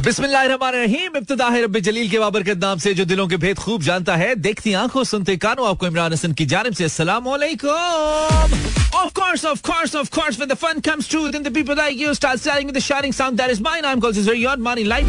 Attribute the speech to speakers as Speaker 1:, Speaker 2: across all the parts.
Speaker 1: बिस्मिल्लाहिर्रहमानिर्रहीम। इब्तिदा है रब्बे जलील के बाबरकत नाम से, जो दिलों के भेद खूब जानता है। देखती आँखों, सुनते कानों, आपको इमरान हसन की जानिब से अस्सलाम वालेकुम.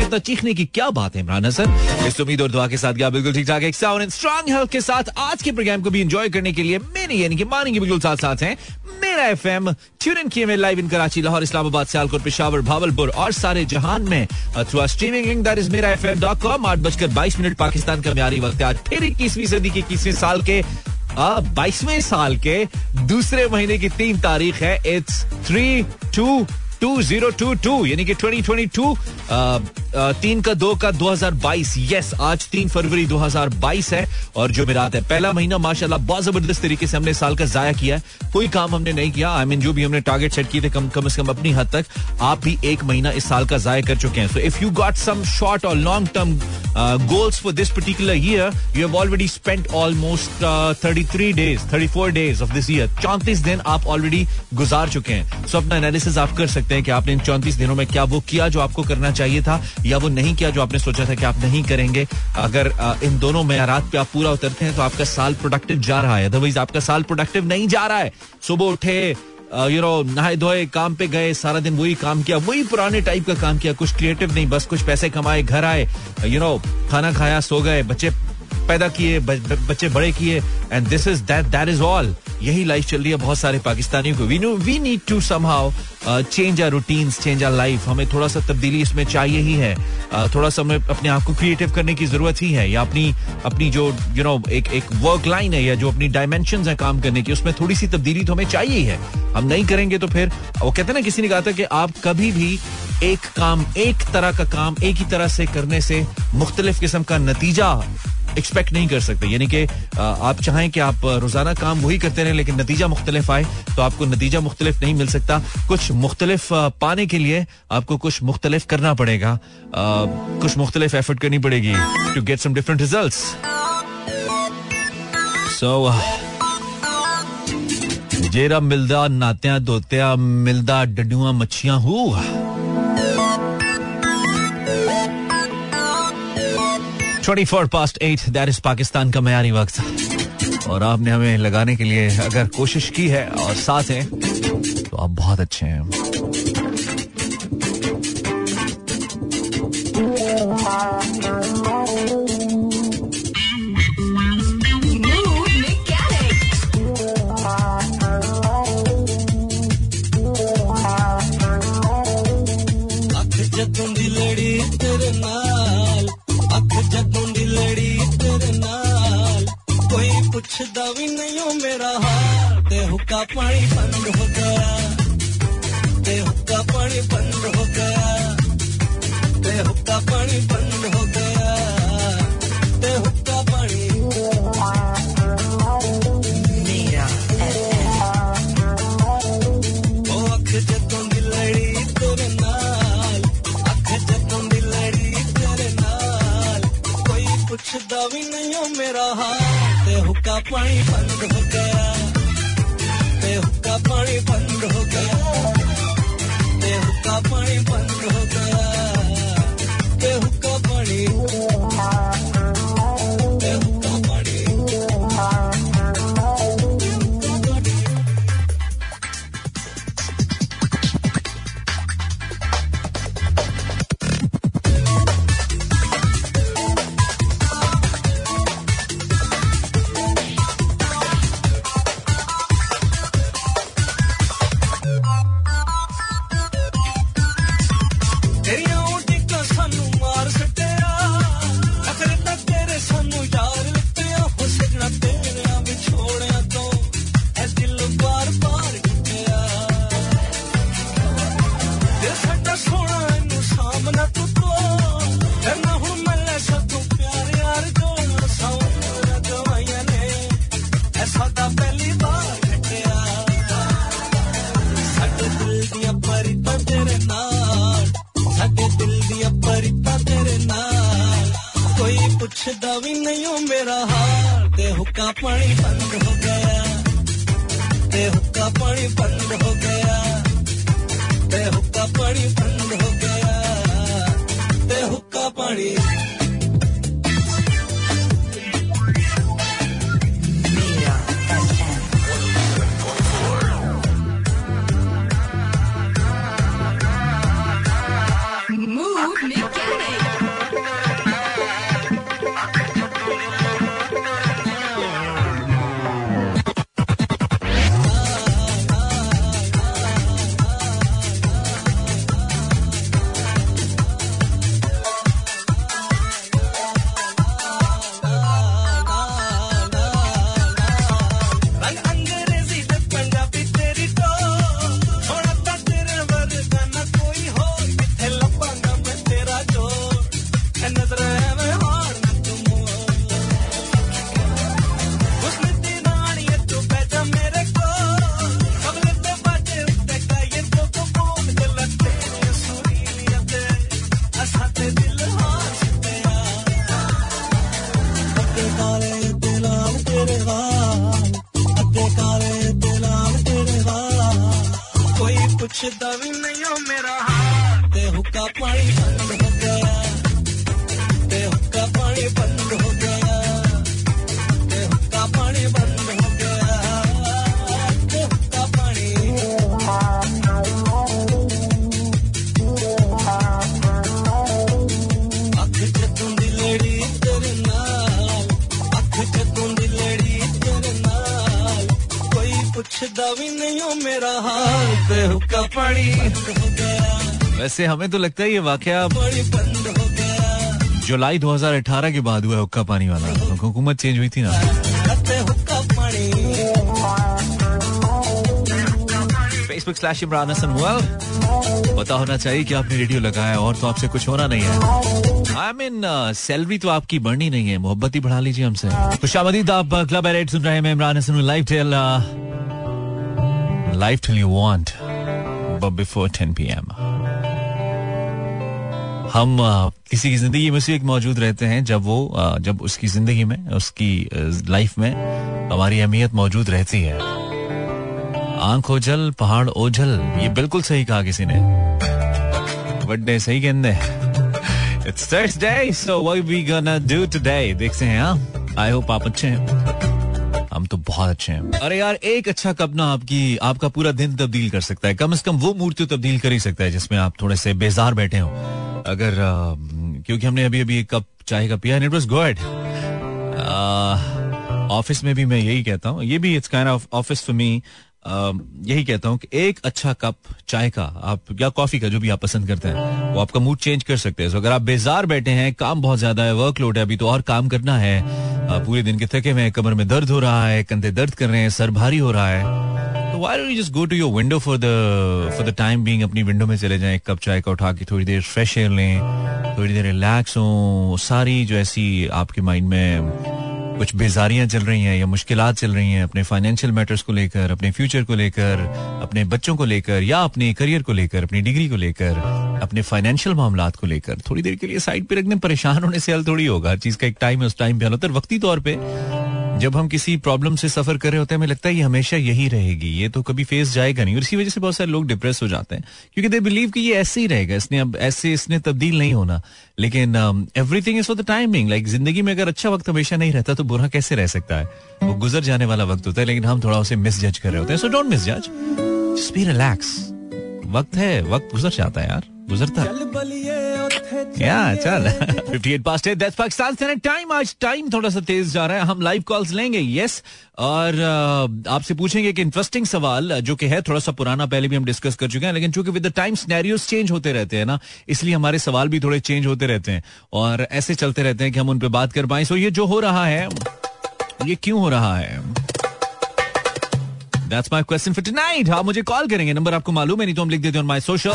Speaker 1: इतना चीखने की क्या बात है, इमरान हसन? इस उम्मीद और दुआ के साथ गया बिल्कुल ठीक ठाक एक साउंड एंड स्ट्रॉन्ग हेल्थ के साथ आज के प्रोग्राम को भी एंजॉय करने के लिए मेरे, यानी कि मानी के बिल्कुल साथ साथ हैं। मेरा एफ़ एम ट्यून इन किए लाइव इन कराची लाहौर इस्लामाबाद सियालकोट पिशावर भावलपुर और सारे जहान में अथवा streaming link that is Mera F M dot com आठ बजकर बाईस मिनट पाकिस्तान का म्यारी वक्त आज फिर इक्कीसवीं सदी के इक्कीसवें साल के बाईसवें साल के दूसरे महीने की तीन तारीख है। It's three two two zero two two यानी कि ट्वेंटी ट्वेंटी टू तीन का दो का दो हज़ार बाईस। यस आज तीन फरवरी दो हज़ार बाईस है और जो मेरा है। पहला महीना माशाल्लाह बहुत ज़बरदस्त तरीके से हमने साल का जाया किया है। कोई काम हमने नहीं किया। आई I मीन mean, जो भी हमने टारगेट सेट किए थे कम कम से कम अपनी हद तक आप भी एक महीना इस साल का जाया कर चुके हैं। So if you got some short और long term goals for this particular year you have already spent almost thirty three days thirty four days of this year चौंतीस दिन आप ऑलरेडी गुजार चुके हैं। सो so, अपना एनालिसिस आप कर सकते हैं कि आपने इन चौंतीस दिनों में क्या वो किया जो आपको करना चाहिए था, या वो नहीं किया जो आपने सोचा था कि आप नहीं करेंगे? अगर इन दोनों मैारात पे आप पूरा उतरते हैं तो आपका साल प्रोडक्टिव जा रहा है। अदरवाइज़ आपका साल प्रोडक्टिव नहीं जा रहा है। सुबह उठे यू नो नहाए धोए, काम पे गए, सारा दिन वही काम किया, वही पुराने टाइप का काम किया। कुछ क्रिएटिव नहीं, बस कुछ पैसे कमाए, घर आए यू नो खाना खाया, सो गए, बच्चे पैदा किए बच्चे बड़े किए and this is that that is all यही लाइफ चल रही है बहुत सारे पाकिस्तानियों को। We know we need to somehow change our routines change our life हमें थोड़ा सा तब्दीली इसमें चाहिए ही है। Uh, थोड़ा सा हमें अपने आप को क्रिएटिव करने की ज़रूरत ही है या अपनी अपनी जो यू you नो know, एक एक वर्क लाइन है या जो अपनी डायमेंशन है काम करने की उसमें थोड़ी सी तब्दीली तो हमें चाहिए ही है। हम नहीं करेंगे तो फिर वो कहते हैं ना किसी ने कहा था कि आप कभी भी एक काम, एक तरह का काम, एक ही तरह से करने से मुख्तलिफ़ किस्म का नतीजा एक्सपेक्ट नहीं कर सकते। यानी कि आप चाहें कि आप रोज़ाना काम वही करते रहें, लेकिन नतीजा मुख्तलिफ़ आए तो आपको नतीजा मुख्तलिफ़ नहीं मिल सकता। कुछ मुख्तलिफ़ पाने के लिए आपको कुछ मुख्तलिफ़ करना पड़ेगा। कुछ मुख्तलिफ़ एफर्ट करनी पड़ेगी to get some different result सो जेरा मिलदा नात्या धोत्या, मिलदा डडुआ मच्छियाँ, हूँ twenty four past eight that is Pakistan का मैारी वक्त और आपने हमें लगाने के लिए अगर कोशिश की है और साथ हैं तो आप बहुत अच्छे हैं
Speaker 2: Yeah. पुछदा भी नहीं हो मेरा हाल
Speaker 1: वैसे हमें तो लगता है ये वाकया जुलाई 2018 के बाद हुआ हुक्का पानी वाला। हुकूमत चेंज हुई थी ना। फेसबुक स्लैश इमरान हसन हुआ। पता होना चाहिए कि आपने रेडियो लगाया और तो आपसे कुछ होना नहीं है। आई मीन सैलरी तो आपकी बढ़नी नहीं है। मोहब्बत ही बढ़ा लीजिए हमसे। खुशामदीद आप uh, क्लब एरेट सुन रहे हैं। Imran Hasan live tell live till you want but before 10 PM हम किसी की ज़िंदगी में से एक मौजूद रहते हैं जब वो जब उसकी ज़िंदगी में, उसकी लाइफ में हमारी अहमियत मौजूद रहती है। आँख ओझल, पहाड़ ओझल, ये बिल्कुल सही कहा किसी ने। बर्थडे सही कहने। It's Thursday so what we gonna do today देखते हैं हाँ। आई होप आप अच्छे हैं। हम तो बहुत अच्छे हैं। अरे यार एक अच्छा कप ना आपकी आपका पूरा दिन तब्दील कर सकता है। कम से कम वो मूड तो तब्दील कर ही सकता है जिसमें आप थोड़े से बेजार बैठे हो। अगर आ, क्योंकि हमने अभी अभी एक कप चाय का पिया इट वाज गुड ऑफ़िस में भी मैं यही कहता हूँ। ये भी it's kind of office for me यही कहता हूँ कि एक अच्छा कप, चाय का आप, या कॉफ़ी का जो भी आप पसंद करते हैं, वो आपका मूड चेंज कर सकते हैं। अगर आप बेजार बैठे हैं, काम बहुत ज़्यादा है वर्कलोड है, अभी तो और काम करना है पूरे दिन के थके हैं, कमर में दर्द हो रहा है, कंधे दर्द कर रहे हैं, सर भारी हो रहा है तो why just go to your window for the for the time being अपनी विंडो में चले जाएँ, एक कप चाय का उठा के थोड़ी देर फ्रेश एयर लें, थोड़ी देर रिलैक्स हो, सारी जो ऐसी आपके माइंड में कुछ बेजारियाँ चल रही हैं या मुश्किल चल रही हैं अपने फाइनेंशियल मैटर्स को लेकर, अपने फ्यूचर को लेकर, अपने बच्चों को लेकर, या अपने करियर को लेकर, अपनी डिग्री को लेकर, अपने फाइनेंशियल मामला को लेकर। थोड़ी देर के लिए साइड पे रखने परेशान होने से हल थोड़ी होगा। हर चीज़ का एक टाइम है, उस टाइम पे हल होता है। वक्ती तौर पे जब हम किसी प्रॉब्लम से सफ़र कर रहे होते हैं, हमें लगता है ये हमेशा यही रहेगी, ये तो कभी फेस जाएगा नहीं। और इसी वजह से बहुत सारे लोग डिप्रेस हो जाते हैं, क्योंकि दे बिलीव कि ये ऐसे ही रहेगा, इसने अब, ऐसे, इसने तब्दील नहीं होना। लेकिन everything is for the timing like ज़िंदगी में अगर अच्छा वक्त हमेशा नहीं रहता तो बुरा कैसे रह सकता है? वो गुजर जाने वाला वक्त होता है, लेकिन हम थोड़ा उसे मिस जज कर रहे होते हैं। So don't misjudge be relax वक्त है, वक्त गुजर जाता है यार। गुजरता। क्या चल 58 पास्ट है पाकिस्तान से टाइम आज टाइम थोड़ा सा तेज जा रहा है। हम लाइव कॉल्स लेंगे यस और आपसे पूछेंगे एक इंटरेस्टिंग सवाल, जो कि है, थोड़ा सा पुराना, पहले भी हम डिस्कस कर चुके हैं। लेकिन चूँकि with the time scenarios change होते रहते हैं ना, इसलिए हमारे सवाल भी थोड़े चेंज होते रहते हैं। और ऐसे चलते रहते हैं कि हम उन पर बात कर पाए। सो ये जो हो रहा है, ये क्यों हो रहा है? That's my question for tonight. आप मुझे कॉल करेंगे नंबर आपको मालूम है, नहीं तो हम लिख देते हैं माय सोशल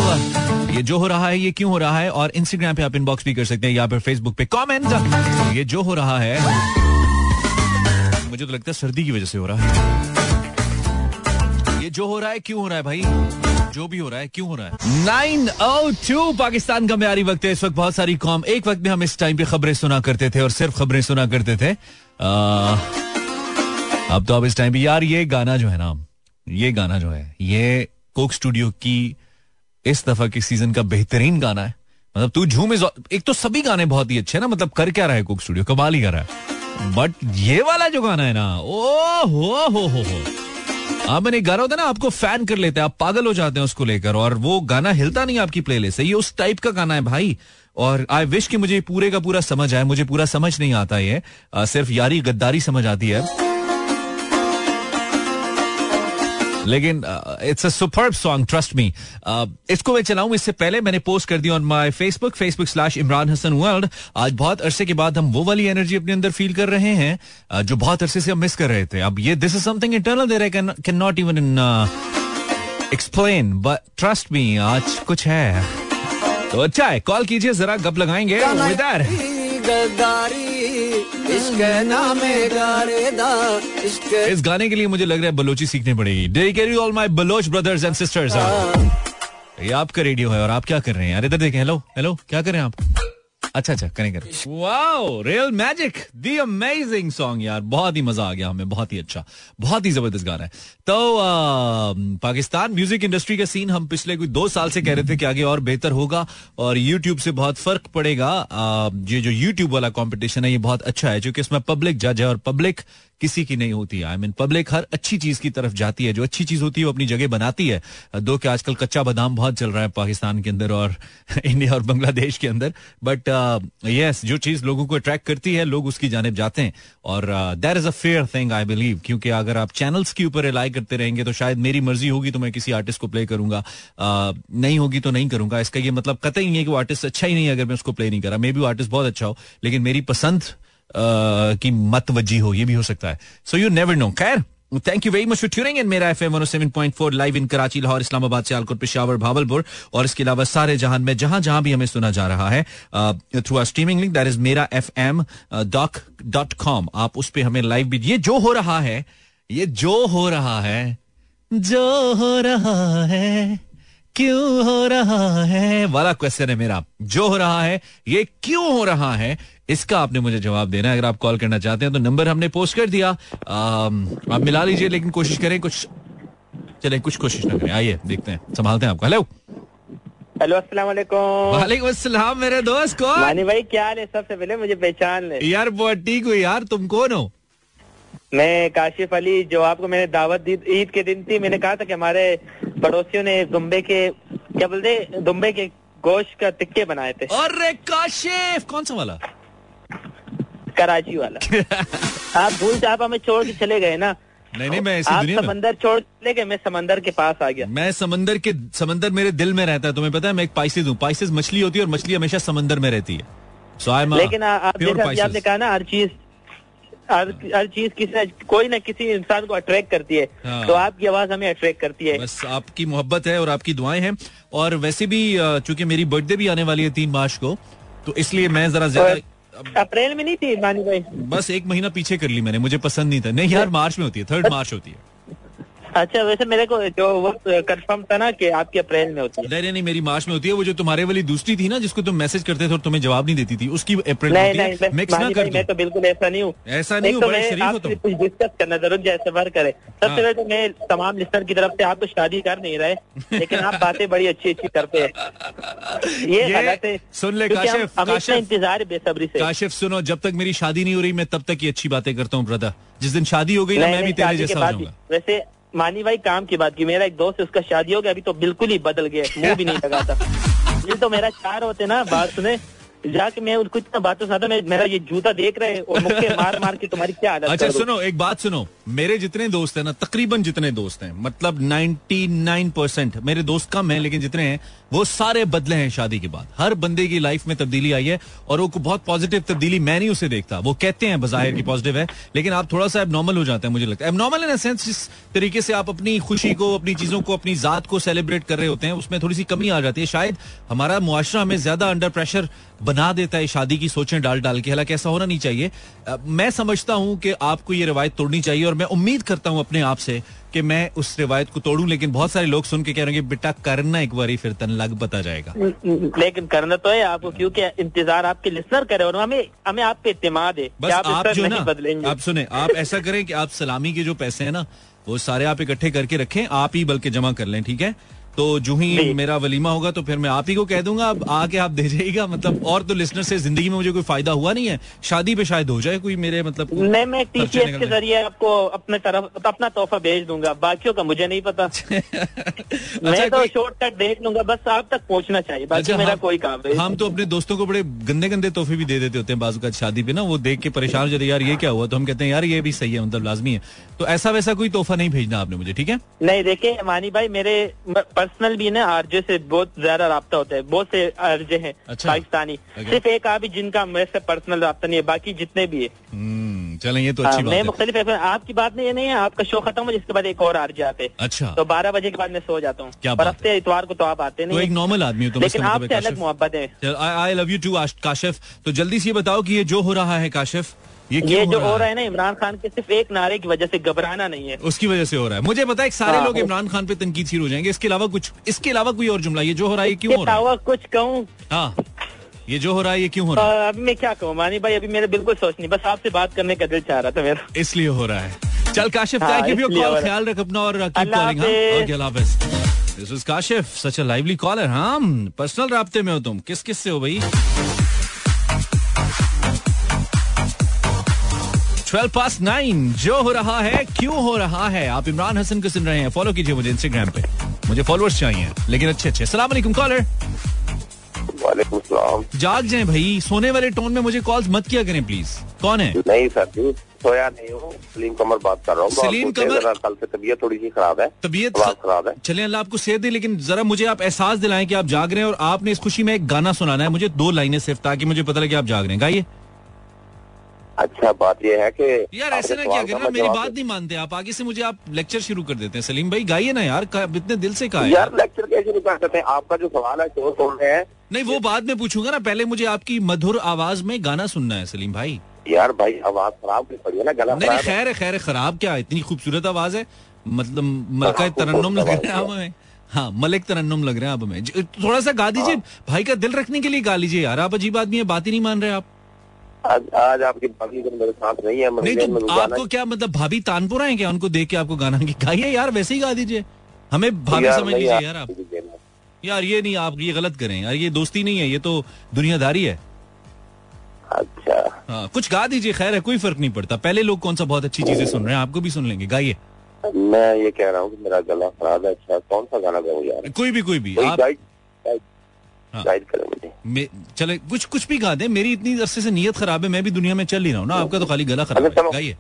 Speaker 1: ये जो हो रहा है ये क्यों हो रहा है? और इंस्टाग्राम पे आप इनबॉक्स भी कर सकते हैं या फिर फेसबुक पे कमेंट ये जो हो रहा है मुझे तो लगता है सर्दी की वजह से हो रहा है। ये जो हो रहा है क्यों हो रहा है भाई? जो भी हो रहा है क्यों हो रहा है? नाइन ओ टू पाकिस्तान का म्यारी वक्त है। इस वक्त बहुत सारी कॉम एक वक्त में हम इस टाइम पे खबरें सुना करते थे और सिर्फ़ खबरें सुना करते थे। आ, अब तो अब इस टाइम पे यार ये गाना जो है ना ये गाना जो है ये कोक स्टूडियो की इस दफ़ा के सीज़न का बेहतरीन गाना है। मतलब तू झूम इज़ एक तो सभी गाने बहुत ही अच्छे ना मतलब कर क्या रहा है कोक स्टूडियो कमाल ही कर रहा है। बट ये वाला जो गाना है ना ओ हो हो हो। हो आप मैंने गाना होता है ना आपको फ़ैन कर लेते हैं आप पागल हो जाते हैं उसको लेकर और वो गाना हिलता नहीं आपकी प्लेलिस्ट से ये उस टाइप का गाना है भाई। और आई विश कि मुझे पूरे का पूरा समझ आए मुझे पूरा समझ नहीं आता ये। आ, सिर्फ़ यारी गद्दारी समझ आती है। लेकिन it's a superb song trust me इसको मैं चलाऊं इससे पहले मैंने पोस्ट कर दिया on my Facebook Facebook slash Imran Hasan world आज बहुत अरसे के बाद हम वो वाली एनर्जी अपने अंदर फील कर रहे हैं uh, जो बहुत अरसे से हम मिस कर रहे थे. अब ये this is something internal there I can can not even in explain but trust me आज कुछ है. तो अच्छा है कॉल कीजिए जरा गप लगाएँगे. इस गाने के लिए मुझे लग रहा है बलोची सीखनी पड़ेगी। Dedicated all my Baloch brothers and sisters ये आपका रेडियो है और आप क्या कर रहे हैं? यार इधर देखें हेलो हेलो क्या कर रहे हैं आप? अच्छा अच्छा करें करें wow real magic the amazing song यार। बहुत ही मज़ा आ गया हमें बहुत ही अच्छा बहुत ही ज़बरदस्त गाना है। तो आ, पाकिस्तान म्यूज़िक इंडस्ट्री का सीन हम पिछले कोई दो साल से कह रहे थे कि आगे और बेहतर होगा और यूट्यूब से बहुत फ़र्क पड़ेगा। ये जो यूट्यूब वाला कॉम्पिटिशन है ये बहुत अच्छा है क्योंकि इसमें पब्लिक जज है और पब्लिक किसी की नहीं होती आई मीन पब्लिक हर अच्छी चीज़ की तरफ़ जाती है। जो अच्छी चीज़ होती है वो अपनी जगह बनाती है। दो के आजकल कच्चा बादाम बहुत चल रहा है पाकिस्तान के अंदर और इंडिया और बांग्लादेश के अंदर। बट यस जो चीज़ लोगों को अट्रैक्ट करती है लोग उसकी जानब जाते हैं। और that is a fair thing I believe क्योंकि अगर आप चैनल्स के ऊपर रिलाई करते रहेंगे तो शायद मेरी मर्ज़ी होगी तो मैं किसी आर्टिस्ट को प्ले करूँगा। Uh, नहीं होगी तो नहीं करूँगा। इसका ये मतलब कतई नहीं है कि वो आर्टिस्ट अच्छा ही नहीं है अगर मैं उसको प्ले नहीं करा। मे बी आर्टिस्ट बहुत अच्छा हो लेकिन मेरी पसंद की मत वजी हो, ये भी हो सकता है। सो यू नेवर नो खैर thank you very much for tuning in Mera FM 107.4 live in Karachi Lahore Islamabad Sialkot Peshawar Bahawalpur और इसके अलावा सारे जहान में, जहाँ जहाँ भी हमें सुना जा रहा है through our streaming link that is Mera F M dot dot com आप उस पर हमें लाइव भी, ये जो हो रहा है, ये जो हो रहा है, जो हो रहा है क्यों हो रहा है? वाला क्वेश्चन है मेरा। जो हो रहा है ये क्यों हो रहा है? इसका आपने मुझे जवाब देना है। अगर आप कॉल करना चाहते हैं तो नंबर हमने पोस्ट कर दिया। आप मिला लीजिए लेकिन कोशिश करें कुछ चले कुछ कोशिश ना करें। आइए देखते हैं। संभालते हैं आपको। हेलो
Speaker 3: हेलो अस्सलाम वालेकुम
Speaker 1: वालेकुम अस्सलाम मेरे दोस्त कौन?
Speaker 3: मानी भाई क्या हाल है? सबसे पहले मुझे पहचान ले।
Speaker 1: यार बहुत ठीक हुई यार। तुम कौन हो?
Speaker 3: मैं काशिफ अली जो आपको मैंने दावत दी ईद के दिन थी मैंने कहा था कि हमारे पड़ोसियों ने दुम्बे के क्या बोलते दुम्बे के गोश्त का टिक्के बनाए थे।
Speaker 1: अरे काशिफ कौन सा वाला?
Speaker 3: कराची वाला। आप भूल आप हमें छोड़ के चले गए ना।
Speaker 1: नहीं नहीं मैं इसी
Speaker 3: आप
Speaker 1: दुनिया में
Speaker 3: समंदर छोड़ चले गए मैं समंदर के पास आ गया।
Speaker 1: मैं समंदर के समंदर मेरे दिल में रहता है तुम्हें पता है मैं एक पाइसिस हूँ। पाइसिस मछली होती है और मछली हमेशा समंदर में रहती है। सो आई
Speaker 3: लेकिन आपने कहा ना हर चीज़ हर हर चीज़ किसी कोई ना किसी इंसान को अट्रैक्ट करती है।
Speaker 1: हाँ।
Speaker 3: तो आपकी आवाज़ हमें अट्रैक्ट करती है।
Speaker 1: बस आपकी मोहब्बत है और आपकी दुआएँ हैं। और वैसे भी चूँकि मेरी बर्थडे भी आने वाली है तीन मार्च को तो इसलिए मैं जरा ज़्यादा
Speaker 3: अप्रैल में नहीं थी मानी भाई?
Speaker 1: बस एक महीना पीछे कर ली मैंने मुझे पसंद नहीं था। नहीं यार मार्च में होती है थर्ड मार्च होती है।
Speaker 3: अच्छा वैसे मेरे को जो वक्त कंफर्म था ना कि आपकी अप्रैल में होती है।
Speaker 1: नहीं नहीं मेरी मार्च में होती है। वो जो तुम्हारे वाली दूसरी थी ना जिसको तुम मैसेज करते थे और तुम्हें जवाब नहीं देती थी उसकी अप्रैल में
Speaker 3: नहीं
Speaker 1: होती
Speaker 3: नहीं
Speaker 1: है
Speaker 3: मैं-
Speaker 1: मिक्स ना कर
Speaker 3: मैं तो बिल्कुल ऐसा नहीं हूँ।
Speaker 1: ऐसा नहीं हो
Speaker 3: तो
Speaker 1: बड़े शरीफ हो तुम।
Speaker 3: कुछ डिस्कस करना ज़रूर जैसे सफ़र करे। सबसे
Speaker 1: हाँ।
Speaker 3: पहले तो मैं तमाम लिस्टर की तरफ़ से आप तो शादी कर नहीं रहे लेकिन आप बातें बड़ी अच्छी अच्छी करते हैं। ये है
Speaker 1: सुन ले, काशिफ, काशिफ।
Speaker 3: इंतज़ार बेसब्री से।
Speaker 1: काशिफ सुनो जब तक मेरी शादी नहीं हो रही मैं तब तक ये अच्छी बातें करता हूँ ब्रदर जिस दिन शादी हो गई ना मैं भी तेरे जैसा हो जाऊँगा।
Speaker 3: वैसे मानी भाई काम की बात की मेरा एक दोस्त उसका शादी हो गया अभी तो बिल्कुल ही बदल गया मुँह भी नहीं लगाता ये तो मेरा चार होते ना बात सुने। जाके मैं उनको इतना बातों साथ मैं मेरा ये जूता देख रहे हैं और मुक्के मार मार के तुम्हारी क्या हालत
Speaker 1: अच्छा सुनो एक बात सुनो। मेरे जितने दोस्त हैं ना तकरीबन जितने दोस्त हैं मतलब 99 परसेंट मेरे दोस्त कम हैं लेकिन जितने हैं वो सारे बदले हैं शादी के बाद। हर बंदे की लाइफ में तब्दीली आई है और वो बहुत पॉजिटिव तब्दीली मैं नहीं उसे देखता। वो कहते हैं बाहिर की पॉजिटिव है लेकिन आप थोड़ा सा एबनॉर्मल हो जाते हैं मुझे लगता है। एबनॉर्मल इन सेंस जिस तरीके से आप अपनी खुशी को अपनी चीज़ों को अपनी जात को सेलिब्रेट कर रहे होते हैं उसमें थोड़ी सी कमी आ जाती है। शायद हमारा मुआरा हमें ज़्यादा अंडर प्रेशर बना देता है शादी की सोचें डाल डाल के। हालाँकि ऐसा होना नहीं चाहिए। मैं समझता हूँ कि आपको ये रिवायत तोड़नी चाहिए और मैं उम्मीद करता हूँ अपने आप से कि मैं उस रिवायत को तोड़ूं लेकिन बहुत सारे लोग सुन के कह रहे हैं कि बेटा करना एक बार फिर तन लग बता जाएगा।
Speaker 3: लेकिन करना तो है आपको क्योंकि इंतज़ार आपके लिसनर करे और हमें हमें आप पे इत्तेमाद है
Speaker 1: बस
Speaker 3: आप
Speaker 1: आप जो ना
Speaker 3: नहीं बदलेंगे।
Speaker 1: आप सुने आप ऐसा करें कि आप सलामी के जो पैसे हैं ना वो सारे आप इकट्ठे करके रखें आप ही बल्कि जमा कर लें ठीक है? तो जो ही मेरा वलीमा होगा तो फिर मैं आप ही को कह दूँगा अब आके आप दे जाइएगा। मतलब और तो लिसनर से ज़िंदगी में मुझे कोई फ़ायदा हुआ नहीं है। शादी पे शायद हो जाए कोई मेरे मतलब
Speaker 3: नहीं मैं टीसीएस के ज़रिए आपको अपने तरफ़ अपना तोहफा भेज दूँगा। बाकियों का मुझे नहीं पता। मैं
Speaker 1: अच्छा,
Speaker 3: तो
Speaker 1: कोई-
Speaker 3: शॉर्टकट देख लूँगा बस आप तक पहुँचना चाहिए। बाकी
Speaker 1: अच्छा,
Speaker 3: मेरा कोई काम नहीं।
Speaker 1: हम तो अपने दोस्तों को बड़े गंदे गंदे तोहफे भी दे देते होते हैं बाजू का शादी पे ना वो देख के परेशान हो जाते यार ये क्या हुआ? तो हम कहते हैं यार ये भी सही है मतलब लाजमी है। तो ऐसा वैसा कोई तोहफा नहीं भेजना आपने मुझे ठीक है?
Speaker 3: नहीं देखिए मानी भाई मेरे पर्सनल भी ना आरजे से बहुत ज़्यादा रहा होता है बहुत से आरजे हैं
Speaker 1: अच्छा।
Speaker 3: पाकिस्तानी।
Speaker 1: Okay.
Speaker 3: सिर्फ़ एक आप ही जिनका मेरे से पर्सनल रहा नहीं है बाकी जितने भी है।
Speaker 1: हम्म, चलें ये तो
Speaker 3: हाँ,
Speaker 1: अच्छी
Speaker 3: मैं
Speaker 1: बात है।
Speaker 3: मुख्तलिफ़ है आपकी बात नहीं है नहीं है आपका शो खत्म हो जिसके बाद एक और आरजे आते हैं।
Speaker 1: अच्छा।
Speaker 3: तो बारह बजे के बाद मैं सो जाता हूँ। पर हफ़्ते इतवार को तो आप आते
Speaker 1: तो
Speaker 3: नहीं
Speaker 1: एक नॉर्मल आदमी हो तो
Speaker 3: लेकिन आपसे अलग मोहब्बत है।
Speaker 1: I love you too Kashif. तो जल्दी से ये बताओ कि ये जो हो रहा है काशिफ? ये क्यों
Speaker 3: ये जो हो रहा है ना इमरान खान के सिर्फ़ एक नारे की वजह से घबराना नहीं है।
Speaker 1: उसकी वजह से हो रहा है। मुझे पता है सारे
Speaker 3: हाँ,
Speaker 1: लोग इमरान खान पे तनकीद हो जाएँगे। इसके अलावा कुछ इसके अलावा कोई और जुमला ये जो हो रहा है क्यों हो रहा है?
Speaker 3: कुछ कहूँ?
Speaker 1: हाँ। ये जो हो रहा है ये क्यों हो रहा है?
Speaker 3: अभी मैं क्या कहूँ मानी भाई अभी मेरे बिल्कुल सोच नहीं बस आपसे बात करने का दिल चाह रहा था मेरा।
Speaker 1: इसलिए हो रहा है। चल काशिफ थैंक यू कॉल ख्याल रख अपना और कीप कॉलिंग हाँ? This is Kashif such a lively caller हाँ? पर्सनल राब्ते में हो तुम। किस किस से हो भाई? 12 पास नाइन जो हो रहा है क्यों हो रहा है? आप इमरान हसन को सुन रहे हैं। फॉलो कीजिए मुझे इंस्टाग्राम पे। मुझे फॉलोअर्स चाहिए लेकिन अच्छे अच्छे। सलाम कॉलर
Speaker 4: वालेकुम
Speaker 1: जाग जाए भाई। सोने वाले टोन में मुझे कॉल्स मत किया करें प्लीज़ कौन है?
Speaker 4: नहीं सर जी सोया नहीं हूँ। सलीम कमर बात कर रहा हूँ।
Speaker 1: सलीम कमर?
Speaker 4: कल से तबीयत थोड़ी सी खराब है।
Speaker 1: तबीयत
Speaker 4: खराब है।
Speaker 1: चले अल्लाह आपको सेहत दे लेकिन जरा मुझे आप एहसास दिलाएँ कि आप जाग रहे हैं और आपने इस खुशी में एक गाना सुनाना है। मुझे दो लाइनें सिर्फ़ ताकि मुझे पता लगे आप जाग रहे हैं। गाइए।
Speaker 4: अच्छा बात यह है कि
Speaker 1: यार ऐसे ना क्या करना मेरी बात नहीं मानते आप। आगे से मुझे आप लेक्चर शुरू कर देते हैं सलीम भाई। गाइए ना यार इतने दिल से कहा है।
Speaker 4: यार लेक्चर कैसे नहीं कर सकते? आपका जो सवाल है सुन रहे हैं।
Speaker 1: नहीं वो बाद में पूछूँगा ना। पहले मुझे आपकी मधुर आवाज़ में गाना सुनना है सलीम भाई।
Speaker 4: यार भाई आवाज़ खराब नहीं पड़ी है ना? गला
Speaker 1: नहीं
Speaker 4: है।
Speaker 1: खैर है खैर है खराब क्या? इतनी खूबसूरत आवाज़ है। मतलब मलका
Speaker 4: हाँ,
Speaker 1: तरन्नुम लग रहे हैं हमें। हाँ मलिक तरन्नुम लग रहे हैं आप हमें। थोड़ा सा गा दीजिए। भाई का दिल रखने के लिए गा लीजिए यार। आप अजीब आदमी है बात ही नहीं मान रहे आप।
Speaker 4: आज आज आपकी भाभी तो मेरे साथ नहीं है
Speaker 1: नहीं तो आपको क्या मतलब भाभी तानपुरा है क्या उनको देख के आपको गाना गाइए यार वैसे ही गा दीजिए। हमें भाभी समझ लीजिए यार आप। यार ये नहीं आप ये गलत करें। यार ये दोस्ती नहीं है ये तो दुनियादारी है।
Speaker 4: अच्छा।
Speaker 1: हाँ कुछ गा दीजिए खैर है कोई फ़र्क नहीं पड़ता। पहले लोग कौन सा बहुत अच्छी चीज़ें सुन रहे हैं आपको भी सुन लेंगे गाइए।
Speaker 4: मैं ये कह रहा हूँ कि मेरा गला खराब है अच्छा कौन सा गाना गाऊँ यार?
Speaker 1: कोई भी कोई भी
Speaker 4: कोई
Speaker 1: आप
Speaker 4: गाइड गाइड
Speaker 1: हाँ।
Speaker 4: गाइड करें मुझे
Speaker 1: मे- चले कुछ कुछ भी गा दे मेरी इतनी अरसे से नीयत खराब है मैं भी दुनिया में चल ही रहा हूँ ना आपका तो खाली गला खराब
Speaker 4: अच्छा,
Speaker 1: है
Speaker 4: चलो।
Speaker 1: गाइए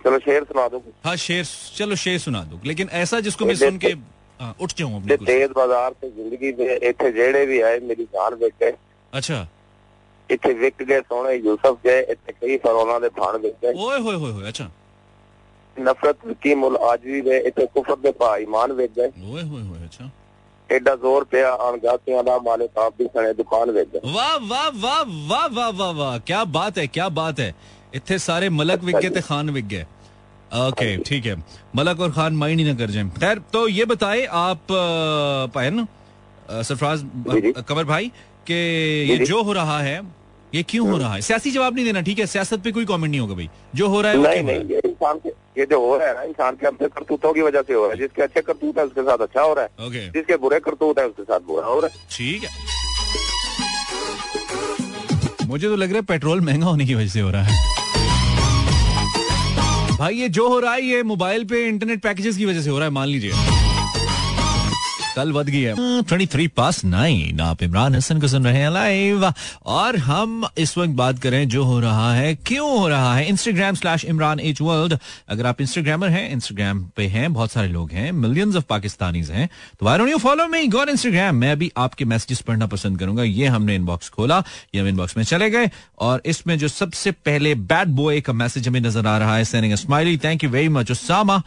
Speaker 4: चलो शेर सुना दो
Speaker 1: हाँ शेर चलो शेर सुना दो लेकिन ऐसा जिसको मैं
Speaker 4: ये
Speaker 1: सुन के हाँ, उठ जाऊँ अपनी
Speaker 4: ਤੇ
Speaker 1: कुर्सी।
Speaker 4: ਤੇਜ਼ ਬਾਜ਼ਾਰ ਤੇ ਜ਼ਿੰਦਗੀ ਦੇ ਇੱਥੇ ਜਿਹੜੇ ਵੀ ਆਏ ਮੇਰੀ ਜਾਨ ਵਿਕ ਗਏ
Speaker 1: अच्छा
Speaker 4: ਇੱਥੇ ਵਿਕ ਗਏ ਸੋਹਣੇ ਯੂਸਫ ਗਏ ਇੱਥੇ ਕਈ ਫਰੋਨਾ ਦੇ ਥਾਣ ਵਿਕ ਗਏ
Speaker 1: ओए होए होए होए अच्छा
Speaker 4: ਨਫ਼ਰਤ ਕੀ ਮੁੱਲ ਅੱਜ ਵੀ ਗਏ ਇੱਥੇ ਕੁਫਰ ਦੇ ਭਾ ਇਮਾਨ ਵਿਕ ਗਏ
Speaker 1: ओए होए होए अच्छा मलक ओके ठीक है मलक और खान माइंड ही ना कर जाए खैर तो ये बताए आप सरफराज कमर भाई के ये
Speaker 4: जो
Speaker 1: हो रहा है ये क्यों हो रहा है सियासी जवाब नहीं देना ठीक है सियासत पे कोई कमेंट नहीं होगा भाई जो हो रहा है
Speaker 4: नहीं नहीं इंसान के ये जो हो रहा है ना इंसान के अपने करतूतों की वजह से हो रहा है जिसके अच्छे करतूत है उसके साथ अच्छा हो रहा है।
Speaker 1: Okay.
Speaker 4: जिसके बुरे करतूत है उसके साथ बुरा हो रहा है।
Speaker 1: ठीक है। मुझे तो लग रहा है पेट्रोल महँगा होने की वजह से हो रहा है। भाई ये जो हो रहा है ये मोबाइल पे इंटरनेट पैकेजेस की वजह से हो रहा है मान लीजिए। कल बद गई है। ट्वेंटी थ्री पास नाइन आप इमरान हसन को सुन रहे हैं लाइव और हम इस वक्त बात करें जो हो रहा है, क्यों हो रहा है। Instagram slash Imran H world अगर आप इंस्टाग्रामर हैं इंस्टाग्राम पे हैं, बहुत सारे लोग हैं मिलियंस ऑफ़ पाकिस्तानीज हैं। तो why don't you follow me go on Instagram मैं भी आपके मैसेजेस पढ़ना पसंद करूँगा। ये हमने इनबॉक्स खोला, ये हम इनबॉक्स में चले गए। और इसमें जो सबसे पहले बैड बॉय का मैसेज हमें नज़र आ रहा है sending smiley thank you very much Usama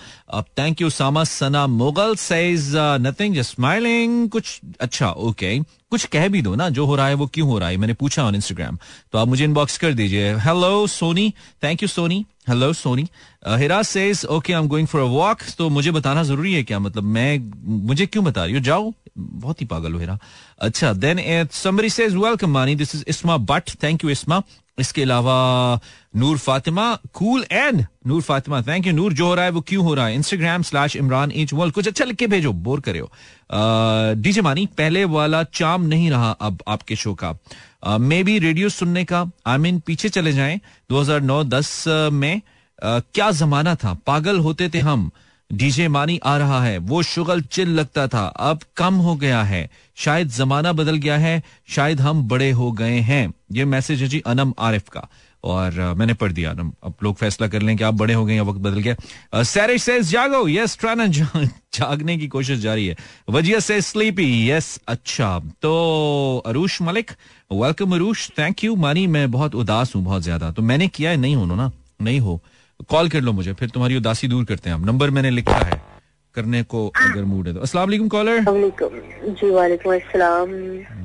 Speaker 1: thank you Usama Sana Mughal says nothing just smiling कुछ अच्छा ओके कुछ कह भी दो ना, जो हो रहा है वो क्यों हो रहा है? मैंने पूछा ऑन इंस्टाग्राम तो आप मुझे इनबॉक्स कर दीजिए। Hello Soni thank you Soni hello Soni Hira says okay I am going for a walk तो मुझे बताना ज़रूरी है क्या? मतलब मैं, मुझे क्यों बता रही हो? जाओ। बहुत ही पागल हो हिरा अच्छा then somebody says welcome Mani this is Isma but thank you Isma इसके अलावा Noor Fatima cool and Noor Fatima thank you Noor जो हो रहा है वो क्यों हो रहा है? Instagram slash Imran H world कुछ अच्छा लिख के भेजो बोर करे हो डीजे मानी पहले वाला चाम नहीं रहा अब आपके शो का। मे बी रेडियो सुनने का आई मीन पीछे चले जाएँ 2009-10 में uh, क्या जमाना था? पागल होते थे हम। डीजे मानी आ रहा है। वो शुगल चिल लगता था। अब कम हो गया है। शायद जमाना बदल गया है। शायद हम बड़े हो गए हैं। ये मैसेज है जी अनम आरिफ का। और uh, मैंने पढ़ दिया अनम। अब लोग फैसला कर लें कि आप बड़े हो गए वक्त बदल गया। सैरिश सेज जागो। यस ट्राना जागने की कोशिश जारी है। वजिया से स्लीपी। यस अच्छा। तो Aroosh Malik welcome Aroosh. Thank you Mani. मैं बहुत उदास हूँ बहुत ज़्यादा। तो मैंने किया है नहीं हो ना? नहीं हो। कॉल कर लो मुझे फिर तुम्हारी उदासी दूर करते हैं हम। नंबर मैंने लिखा है करने को अगर मूड है तो। अस्सलाम वालेकुम कॉलर
Speaker 5: जी वालेकुम अस्सलाम।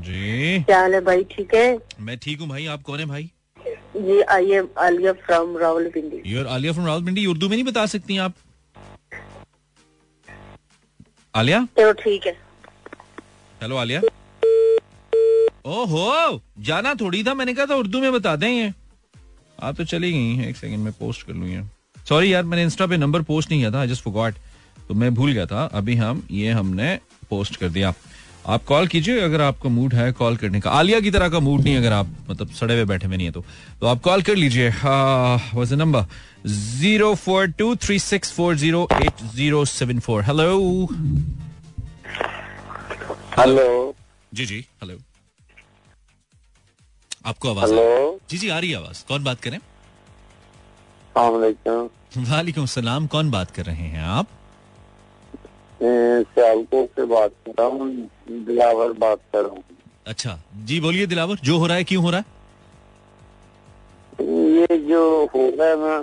Speaker 1: जी।
Speaker 5: क्या हाल है भाई ठीक है?
Speaker 1: मैं ठीक हूँ भाई आप कौन है भाई?
Speaker 5: जी आइए Aliya from Rawalpindi.
Speaker 1: You're Aliya from Rawalpindi? Urdu में नहीं बता सकती आप। आलिया?
Speaker 5: चलो ठीक है।
Speaker 1: हेलो आलिया? ओहो जाना थोड़ी था मैंने कहा था उर्दू में बता दें ये। आप तो चली गई हैं एक सेकंड में पोस्ट कर लूँ ये। सॉरी यार मैंने इंस्टा पे नंबर पोस्ट नहीं किया था आई जस्ट फॉरगॉट तो मैं भूल गया था अभी हम ये हमने पोस्ट कर दिया। आप कॉल कीजिए अगर आपका मूड है कॉल करने का। आलिया की तरह का मूड नहीं अगर आप मतलब सड़े हुए बैठे हुए नहीं है तो। तो आप कॉल कर लीजिए। Was number zero four two three six four zero eight zero seven four hello
Speaker 6: hello
Speaker 1: जी जी। हेलो आपको आवाज़ जी जी आ रही है आवाज़। कौन बात करें? वालेकुम। सलाम। कौन बात कर रहे हैं आप?
Speaker 6: सियालकोट से बात कर रहा हूँ दिलावर बात कर रहा हूँ।
Speaker 1: अच्छा जी बोलिए दिलावर जो हो रहा है क्यों हो रहा है?
Speaker 6: ये जो हो रहा है ना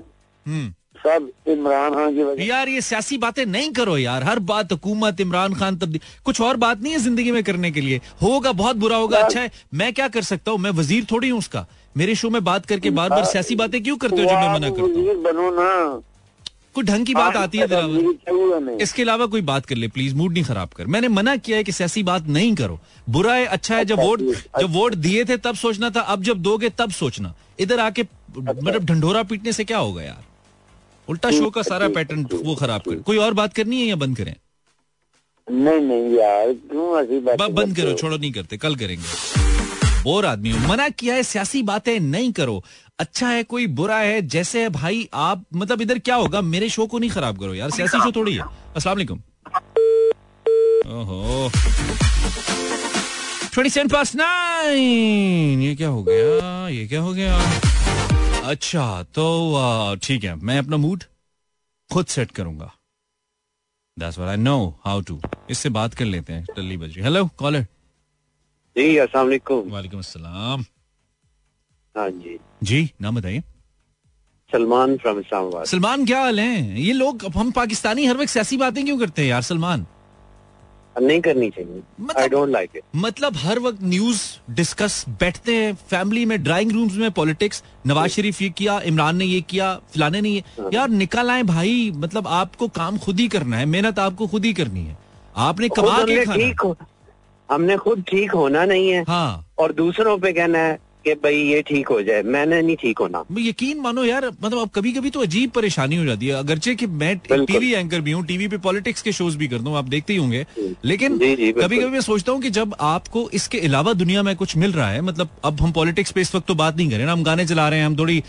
Speaker 1: हम्म।
Speaker 6: सब इमरान खान की वजह
Speaker 1: यार ये सियासी बातें नहीं करो यार। हर बात हुकूमत इमरान खान तब्दील कुछ और बात नहीं है ज़िंदगी में करने के लिए। होगा बहुत बुरा होगा अच्छा है। मैं क्या कर सकता हूँ? मैं वज़ीर थोड़ी हूँ उसका। मेरे शो में बात करके बार बार सियासी बातें क्यों करते हो जब मैं मना करता हूँ?
Speaker 6: बनो ना।
Speaker 1: कोई ढंग की बात आती है दिलावर इसके अलावा कोई बात कर ले प्लीज़ मूड नहीं खराब कर। मैंने मना किया है कि सियासी बात नहीं करो। बुरा है अच्छा है जब वोट जब वोट दिए थे तब सोचना था अब जब दोगे तब सोचना। इधर आके मतलब ढंढोरा पीटने से क्या होगा यार? उल्टा शो का सारा पैटर्न वो खराब कर। कोई और बात करनी है या बंद करें?
Speaker 6: नहीं नहीं यार क्यों ऐसी बात
Speaker 1: बंद करो छोड़ो नहीं करते कल करेंगे। बोर आदमी हूँ। मना किया है सियासी बातें नहीं करो। अच्छा है कोई बुरा है जैसे है भाई आप मतलब इधर क्या होगा? मेरे शो को नहीं खराब करो। यार सियासी शो थोड़ी है। अस्सलाम वालेकुम। ओहो। ट्वेंटी सेवन पास नाइन ये क्या हो गया? ये क्या हो गया? अच्छा तो ठीक है मैं अपना मूड खुद सेट करूँगा। What I know how to. इससे बात कर लेते हैं टल्ली बज रही हेलो कॉलर
Speaker 6: जी अस्सलाम वालेकुम।
Speaker 1: वालेकुम अस्सलाम।
Speaker 6: हाँ जी।
Speaker 1: जी नाम बताइए।
Speaker 6: सलमान फ्रॉम इस्लामाबाद।
Speaker 1: सलमान क्या हाल है? ये लोग हम पाकिस्तानी हर वक्त सियासी बातें क्यों करते हैं यार सलमान?
Speaker 6: नहीं करनी चाहिए।
Speaker 1: मतलब-
Speaker 6: आई डोंट लाइक इट
Speaker 1: मतलब हर वक्त न्यूज़ डिस्कस बैठते हैं फैमिली में ड्राइंग रूम्स में पॉलिटिक्स नवाज़ शरीफ ये किया इमरान ने ये किया फलाने ने ये यार निकल आए भाई मतलब आपको काम खुद ही करना है मेहनत आपको खुद ही करनी है। आपने कमा के
Speaker 6: ठीक हमने खुद ठीक होना नहीं है।
Speaker 1: हाँ।
Speaker 6: और दूसरों पे कहना है कि भाई ये ठीक हो जाए। मैंने नहीं ठीक होना।
Speaker 1: यकीन मानो यार मतलब अब कभी कभी तो अजीब परेशानी हो जाती है। अगरचे कि मैं टीवी एंकर भी हूँ टीवी पे पॉलिटिक्स के शोज़ भी करता हूँ आप देखते ही होंगे। लेकिन
Speaker 6: जी, जी,
Speaker 1: कभी कभी मैं सोचता हूँ कि जब आपको इसके अलावा दुनिया में कुछ मिल रहा है मतलब अब हम पॉलिटिक्स पे इस वक्त तो बात नहीं करें ना हम गाने चला रहे हैं हम थोड़ी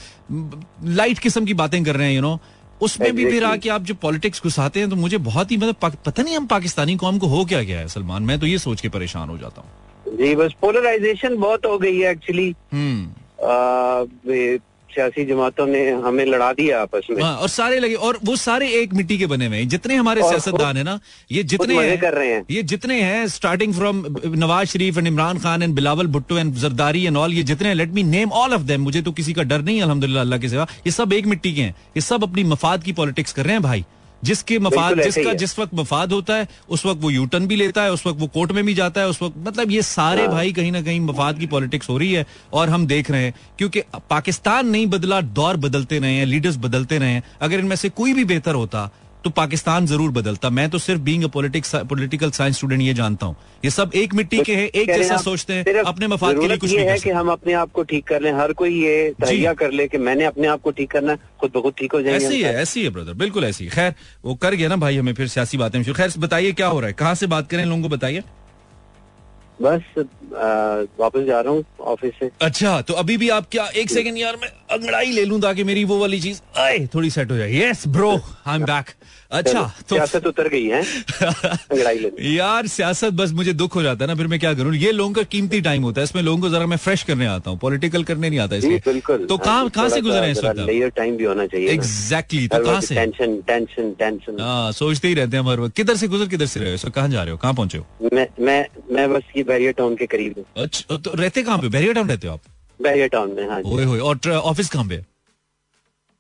Speaker 1: लाइट किस्म की बातें कर रहे हैं यू नो उसमें भी फिर आके आप जब पॉलिटिक्स घुसाते हैं तो मुझे बहुत ही मतलब पता नहीं हम पाकिस्तानी कौम को हो क्या गया है सलमान। मैं तो ये सोच के परेशान हो जाता हूँ।
Speaker 6: जी बस पोलराइजेशन बहुत हो गई है एक्चुअली
Speaker 1: हम्म।
Speaker 6: सियासी जमातों ने हमें लड़ा दिया आपस में।
Speaker 1: हाँ, और सारे लगे और वो सारे एक मिट्टी के बने हुए हैं। जितने हमारे सियासतदान है ना ये जितने हैं
Speaker 6: कर रहे हैं।
Speaker 1: ये जितने हैं starting from Nawaz Sharif and Imran Khan and Bilawal Bhutto and Zardari and all ये जितने let me name all of them मुझे तो किसी का डर नहीं है अल्हम्दुलिल्लाह अल्लाह के सिवा। ये सब एक मिट्टी के हैं। ये सब अपनी मफाद की पॉलिटिक्स कर रहे हैं भाई। जिसके मफाद जिसका जिस वक्त मफाद होता है उस वक्त वो यूटर्न भी लेता है उस वक्त वो कोर्ट में भी जाता है उस वक्त मतलब ये सारे
Speaker 6: हाँ।
Speaker 1: भाई कहीं ना कहीं मफाद की पॉलिटिक्स हो रही है और हम देख रहे हैं क्योंकि पाकिस्तान नहीं बदला दौर बदलते रहे हैं लीडर्स बदलते रहे हैं अगर इनमें से कोई भी बेहतर होता तो पाकिस्तान ज़रूर बदलता। मैं तो सिर्फ़ बींग पोलिटिकल साइंस स्टूडेंट ये जानता हूँ। ये सब एक मिट्टी के हैं एक जैसा सोचते हैं अपने मफाद के लिए कुछ नहीं
Speaker 6: है कि हम अपने आप को ठीक कर लें हर कोई ये तैयार कर ले कि मैंने अपने आप को ठीक करना खुद ब खुद ठीक हो जाएँगे
Speaker 1: ऐसी है ऐसी है ब्रदर बिल्कुल ऐसी खैर वो कर गया ना भाई हमें फिर सियासी बातें। खैर बताइए क्या हो रहा है? कहाँ से बात करें लोगों को बताइए।
Speaker 6: बस वापस जा रहा हूँ ऑफ़िस से।
Speaker 1: अच्छा तो अभी भी आप क्या एक सेकंड यार मैं अंगड़ाई ले लूँ ताकि मेरी वो वाली चीज़ आए थोड़ी सेट हो जाए। Yes bro I am back अच्छा तो
Speaker 6: सियासत उतर गई है। अंगड़ाई ले।
Speaker 1: यार सियासत बस मुझे दुख हो जाता है ना फिर मैं क्या करूँ? ये लोगों का कीमती टाइम होता है इसमें लोगों को जरा मैं फ्रेश करने आता हूँ पॉलिटिकल करने नहीं आता इसलिए।
Speaker 6: बिल्कुल।
Speaker 1: तो कहाँ कहाँ से गुजरे हैं इस वक्त
Speaker 6: लेयर टाइम भी होना चाहिए।
Speaker 1: एग्जैक्टली तो कहाँ से?
Speaker 6: टेंशन टेंशन टेंशन
Speaker 1: हाँ सोचते ही रहते हैं हर वक्त। किधर से गुजर किधर से रहे हो? कहाँ जा रहे हो? कहाँ पहुँचे हो?
Speaker 6: मैं मैं मैं बस ये बैरियर टाउन के करीब हूँ।
Speaker 1: अच्छा तो रहते कहाँ पे? बैरियर टाउन रहते हो आप?
Speaker 6: बैरियर टाउन में हाँ जी।
Speaker 1: ओए होए और ऑफ़िस कहाँ पे?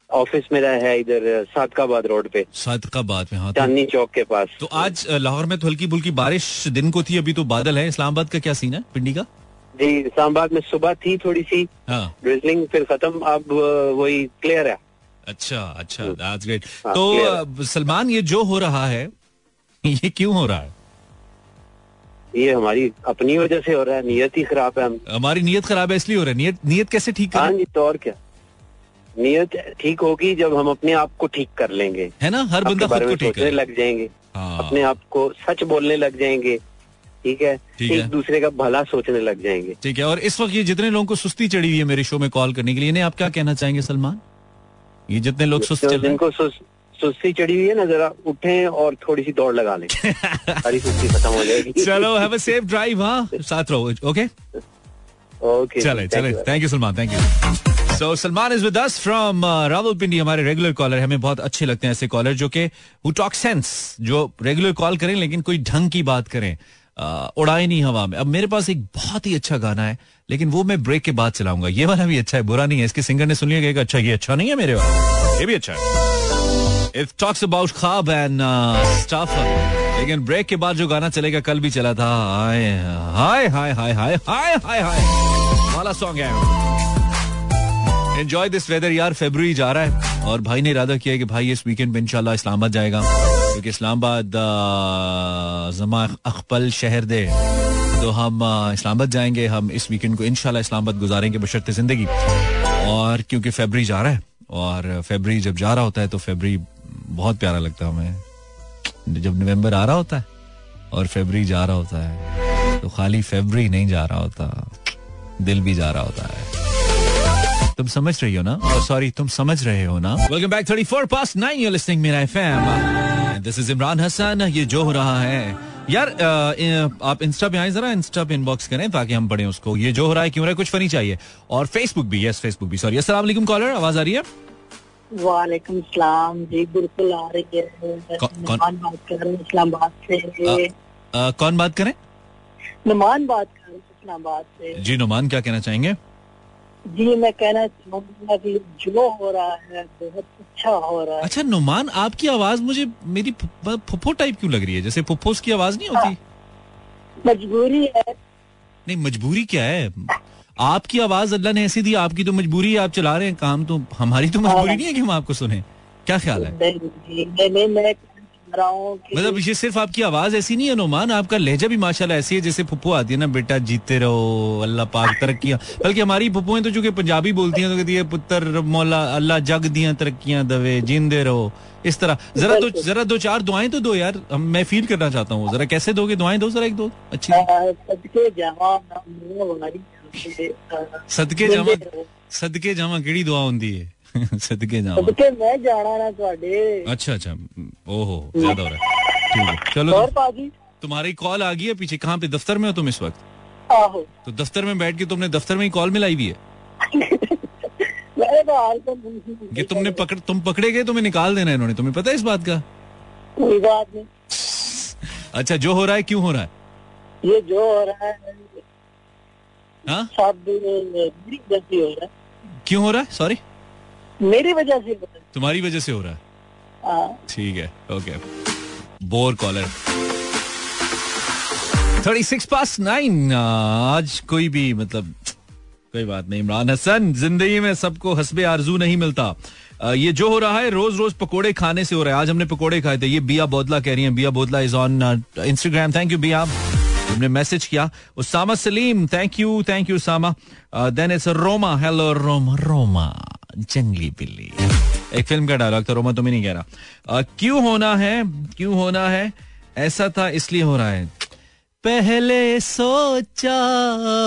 Speaker 6: ऑफ़िस मेरा है इधर सादकाबाद रोड पे।
Speaker 1: सादकाबाद में हाँ तो,
Speaker 6: चांदनी चौक के पास।
Speaker 1: तो आज लाहौर में तो हल्की बुल्की बारिश दिन को थी अभी तो बादल है। इस्लामाबाद का क्या सीन है पिंडी का?
Speaker 6: जी इस्लामाबाद में सुबह थी थोड़ी सी
Speaker 1: हाँ।
Speaker 6: ड्रिजलिंग फिर खत्म अब वही क्लियर है।
Speaker 1: अच्छा अच्छा दैट्स ग्रेट
Speaker 6: हाँ,
Speaker 1: तो सलमान ये जो हो रहा है ये क्यों हो रहा है?
Speaker 6: ये हमारी अपनी वजह से हो रहा है नीयत ही खराब है हम।
Speaker 1: हमारी नीयत खराब है इसलिए हो रहा है। नियत नियत कैसे ठीक
Speaker 6: हाँ जी तो और क्या? नीयत ठीक होगी जब हम अपने आप को ठीक कर लेंगे।
Speaker 1: है ना? हर बंदा खुद को ठीक
Speaker 6: लग जाएँगे।
Speaker 1: हाँ।
Speaker 6: अपने आप को सच बोलने लग जाएँगे। ठीक है? एक। दूसरे का भला सोचने लग जाएँगे।
Speaker 1: ठीक है और इस वक्त ये जितने लोगों को सुस्ती चढ़ी हुई है मेरे शो में कॉल करने के लिए इन्हें आप क्या कहना चाहेंगे सलमान? ये जितने लोग सुस्त
Speaker 6: जिनको सुस- सुस्ती चढ़ी हुई है ना जरा उठें और थोड़ी सी दौड़ लगा लें। सारी सुस्ती खत्म हो जाएगी।
Speaker 1: चलो हैव अ सेफ़ ड्राइव हाँ? साथ रहो ओके
Speaker 6: ओके
Speaker 1: चले चले। Thank you Salman thank you so Salman is with us from Rawalpindi हमारे रेगुलर कॉलर हमें बहुत अच्छे लगते हैं ऐसे कॉलर जो कि हु टॉक सेंस जो रेगुलर कॉल करें लेकिन कोई ढंग की बात करें। उड़ाए नहीं हवा में। अब मेरे पास एक बहुत ही अच्छा गाना है लेकिन वो मैं ब्रेक के बाद चलाऊँगा। ये वाला भी अच्छा है बुरा नहीं है। इसके सिंगर ने सुन लिया कि अच्छा ये अच्छा नहीं है मेरे वाला। ये भी अच्छा है। It talks about khwab and stuff लेकिन ब्रेक के बाद जो गाना चलेगा कल भी चला था। हाय हाय हाय हाय हाय हाय हाय हाय। वाला सॉन्ग है। एंजॉय दिस वेदर यार फेब्रुवरी जा रहा है। और भाई ने इरादा किया कि भाई इस वीकेंड पे इंशाल्लाह इस्लामाबाद जाएगा। क्योंकि इस्लामाबाद जमा अखपल शहर दे। तो हम अ, इस्लामाबाद जाएँगे। हम इस वीकेंड को इंशाल्लाह इस्लामाबाद गुजारेंगे बशर्ते ज़िंदगी। और क्योंकि फेबरी जा रहा है। और फेबरी जब जा रहा होता है तो फेबरी बहुत प्यारा लगता है हमें। जब नवंबर आ रहा होता है और फेबरी जा रहा होता है तो खाली फेबरी नहीं जा रहा होता दिल भी जा रहा होता है। तुम समझ रही हो ना? सॉरी तुम समझ रहे हो ना? Welcome back thirty four past nine you're listening Mera FM this is Imran Hasan ये जो हो रहा है। यार अ, अ, आप इंस्टा पे आए जरा इंस्टा पे इनबॉक्स करें ताकि हम पढ़े उसको। ये जो हो रहा है क्यों रहा है कुछ फनी चाहिए। और फेसबुक भी यस फेसबुक भी। सॉरी वालेकुम कॉलर आवाज़ आ रही है?
Speaker 7: वालेकुम सलाम। जी बिल्कुल आ रही है।
Speaker 1: कौन-?
Speaker 7: बात कर रहे हैं इस्लामाबाद से।
Speaker 1: अ, कौन बात करें?
Speaker 7: नुमान बात कर रहे हैं इस्लामाबाद से।
Speaker 1: जी नुमान क्या कहना चाहेंगे?
Speaker 7: जी मैं कहना चाहूँगा कि जो हो रहा है बहुत अच्छा हो रहा है।
Speaker 1: अच्छा नुमान आपकी आवाज़ मुझे मेरी फु- फुफ्फो टाइप क्यों लग रही है? जैसे फुफ्फोस की आवाज़ नहीं होती?
Speaker 7: मजबूरी है।
Speaker 1: नहीं मजबूरी क्या है? आपकी आवाज़ अल्लाह ने ऐसी दी आपकी तो मजबूरी है आप चला रहे हैं काम तो हमारी तो मजबूरी नहीं है कि हम आपको सुने। क्या ख्याल है?
Speaker 7: हूँ
Speaker 1: मतलब ये सिर्फ़ आपकी आवाज़ ऐसी नहीं है नुमान आपका लहजा भी माशाल्लाह ऐसी है जैसे फुप्पो आती है ना बेटा जीते रहो अल्लाह पाक तरक्कियाँ। बल्कि हमारी फुप्पुएँ तो जो कि पंजाबी बोलती हैं तो कहती है पुत्र मौला अल्लाह जग दिया तरक्कियाँ दवे जिंदे रहो। इस तरह जरा दो जरा दो चार दुआएँ तो दो यार मैं फील करना चाहता हूँ जरा कैसे दोगे दुआएँ दो जरा एक दो अच्छी।
Speaker 7: आ, सदके जावा ना मुंह वाली जावे, आ,
Speaker 1: सदके
Speaker 7: जिंदे
Speaker 1: जावा
Speaker 7: रहो।
Speaker 1: सदके जावा केड़ी दुआ होंदी है सदके जावा
Speaker 7: सदके मैं जाना ना ਤੁਹਾਡੇ
Speaker 1: अच्छा अच्छा ओहो ज्यादा हो रहा है ठीक है चलो
Speaker 7: और पाजी
Speaker 1: तुम्हारी कॉल आ गई है पीछे कहाँ पे दफ्तर में हो तुम इस वक्त
Speaker 7: आहो
Speaker 1: तो दफ्तर में बैठ के तुमने दफ्तर में ही कॉल मिलाई हुई है
Speaker 7: मेरे तो हाल तो नहीं
Speaker 1: कि तुमने पकड़ तुम पकड़े गए तुम्हें निकाल देना है इन्होंने तुम्हें पता है इस बात का
Speaker 7: कोई बात नहीं
Speaker 1: अच्छा जो हो रहा है क्यों हो रहा है
Speaker 7: ये जो हो रहा है
Speaker 1: क्यों हो रहा है? सॉरी
Speaker 7: मेरी वजह से हो है।
Speaker 1: तुम्हारी वजह से हो रहा है?
Speaker 7: हाँ,
Speaker 1: ठीक है okay bore caller thirty six past nine आज कोई भी मतलब कोई बात नहीं इमरान हसन ज़िंदगी में सबको हसबे आरज़ू नहीं मिलता। अ, ये जो हो रहा है रोज रोज पकोड़े खाने से हो रहा है। आज हमने पकोड़े खाए थे। ये बिया बोदला कह रही हैं। Bia Bodla is on Instagram thank you Bia. हमने मैसेज किया। Usama Saleem thank you thank you Usama. Then it's Roma hello Roma Roma जंगली बिल्ली। एक फ़िल्म का डायलॉग था रोमा तुम्हें नहीं कह रहा। अ, क्यों होना है? क्यों होना है? ऐसा था इसलिए हो रहा है। पहले सोचा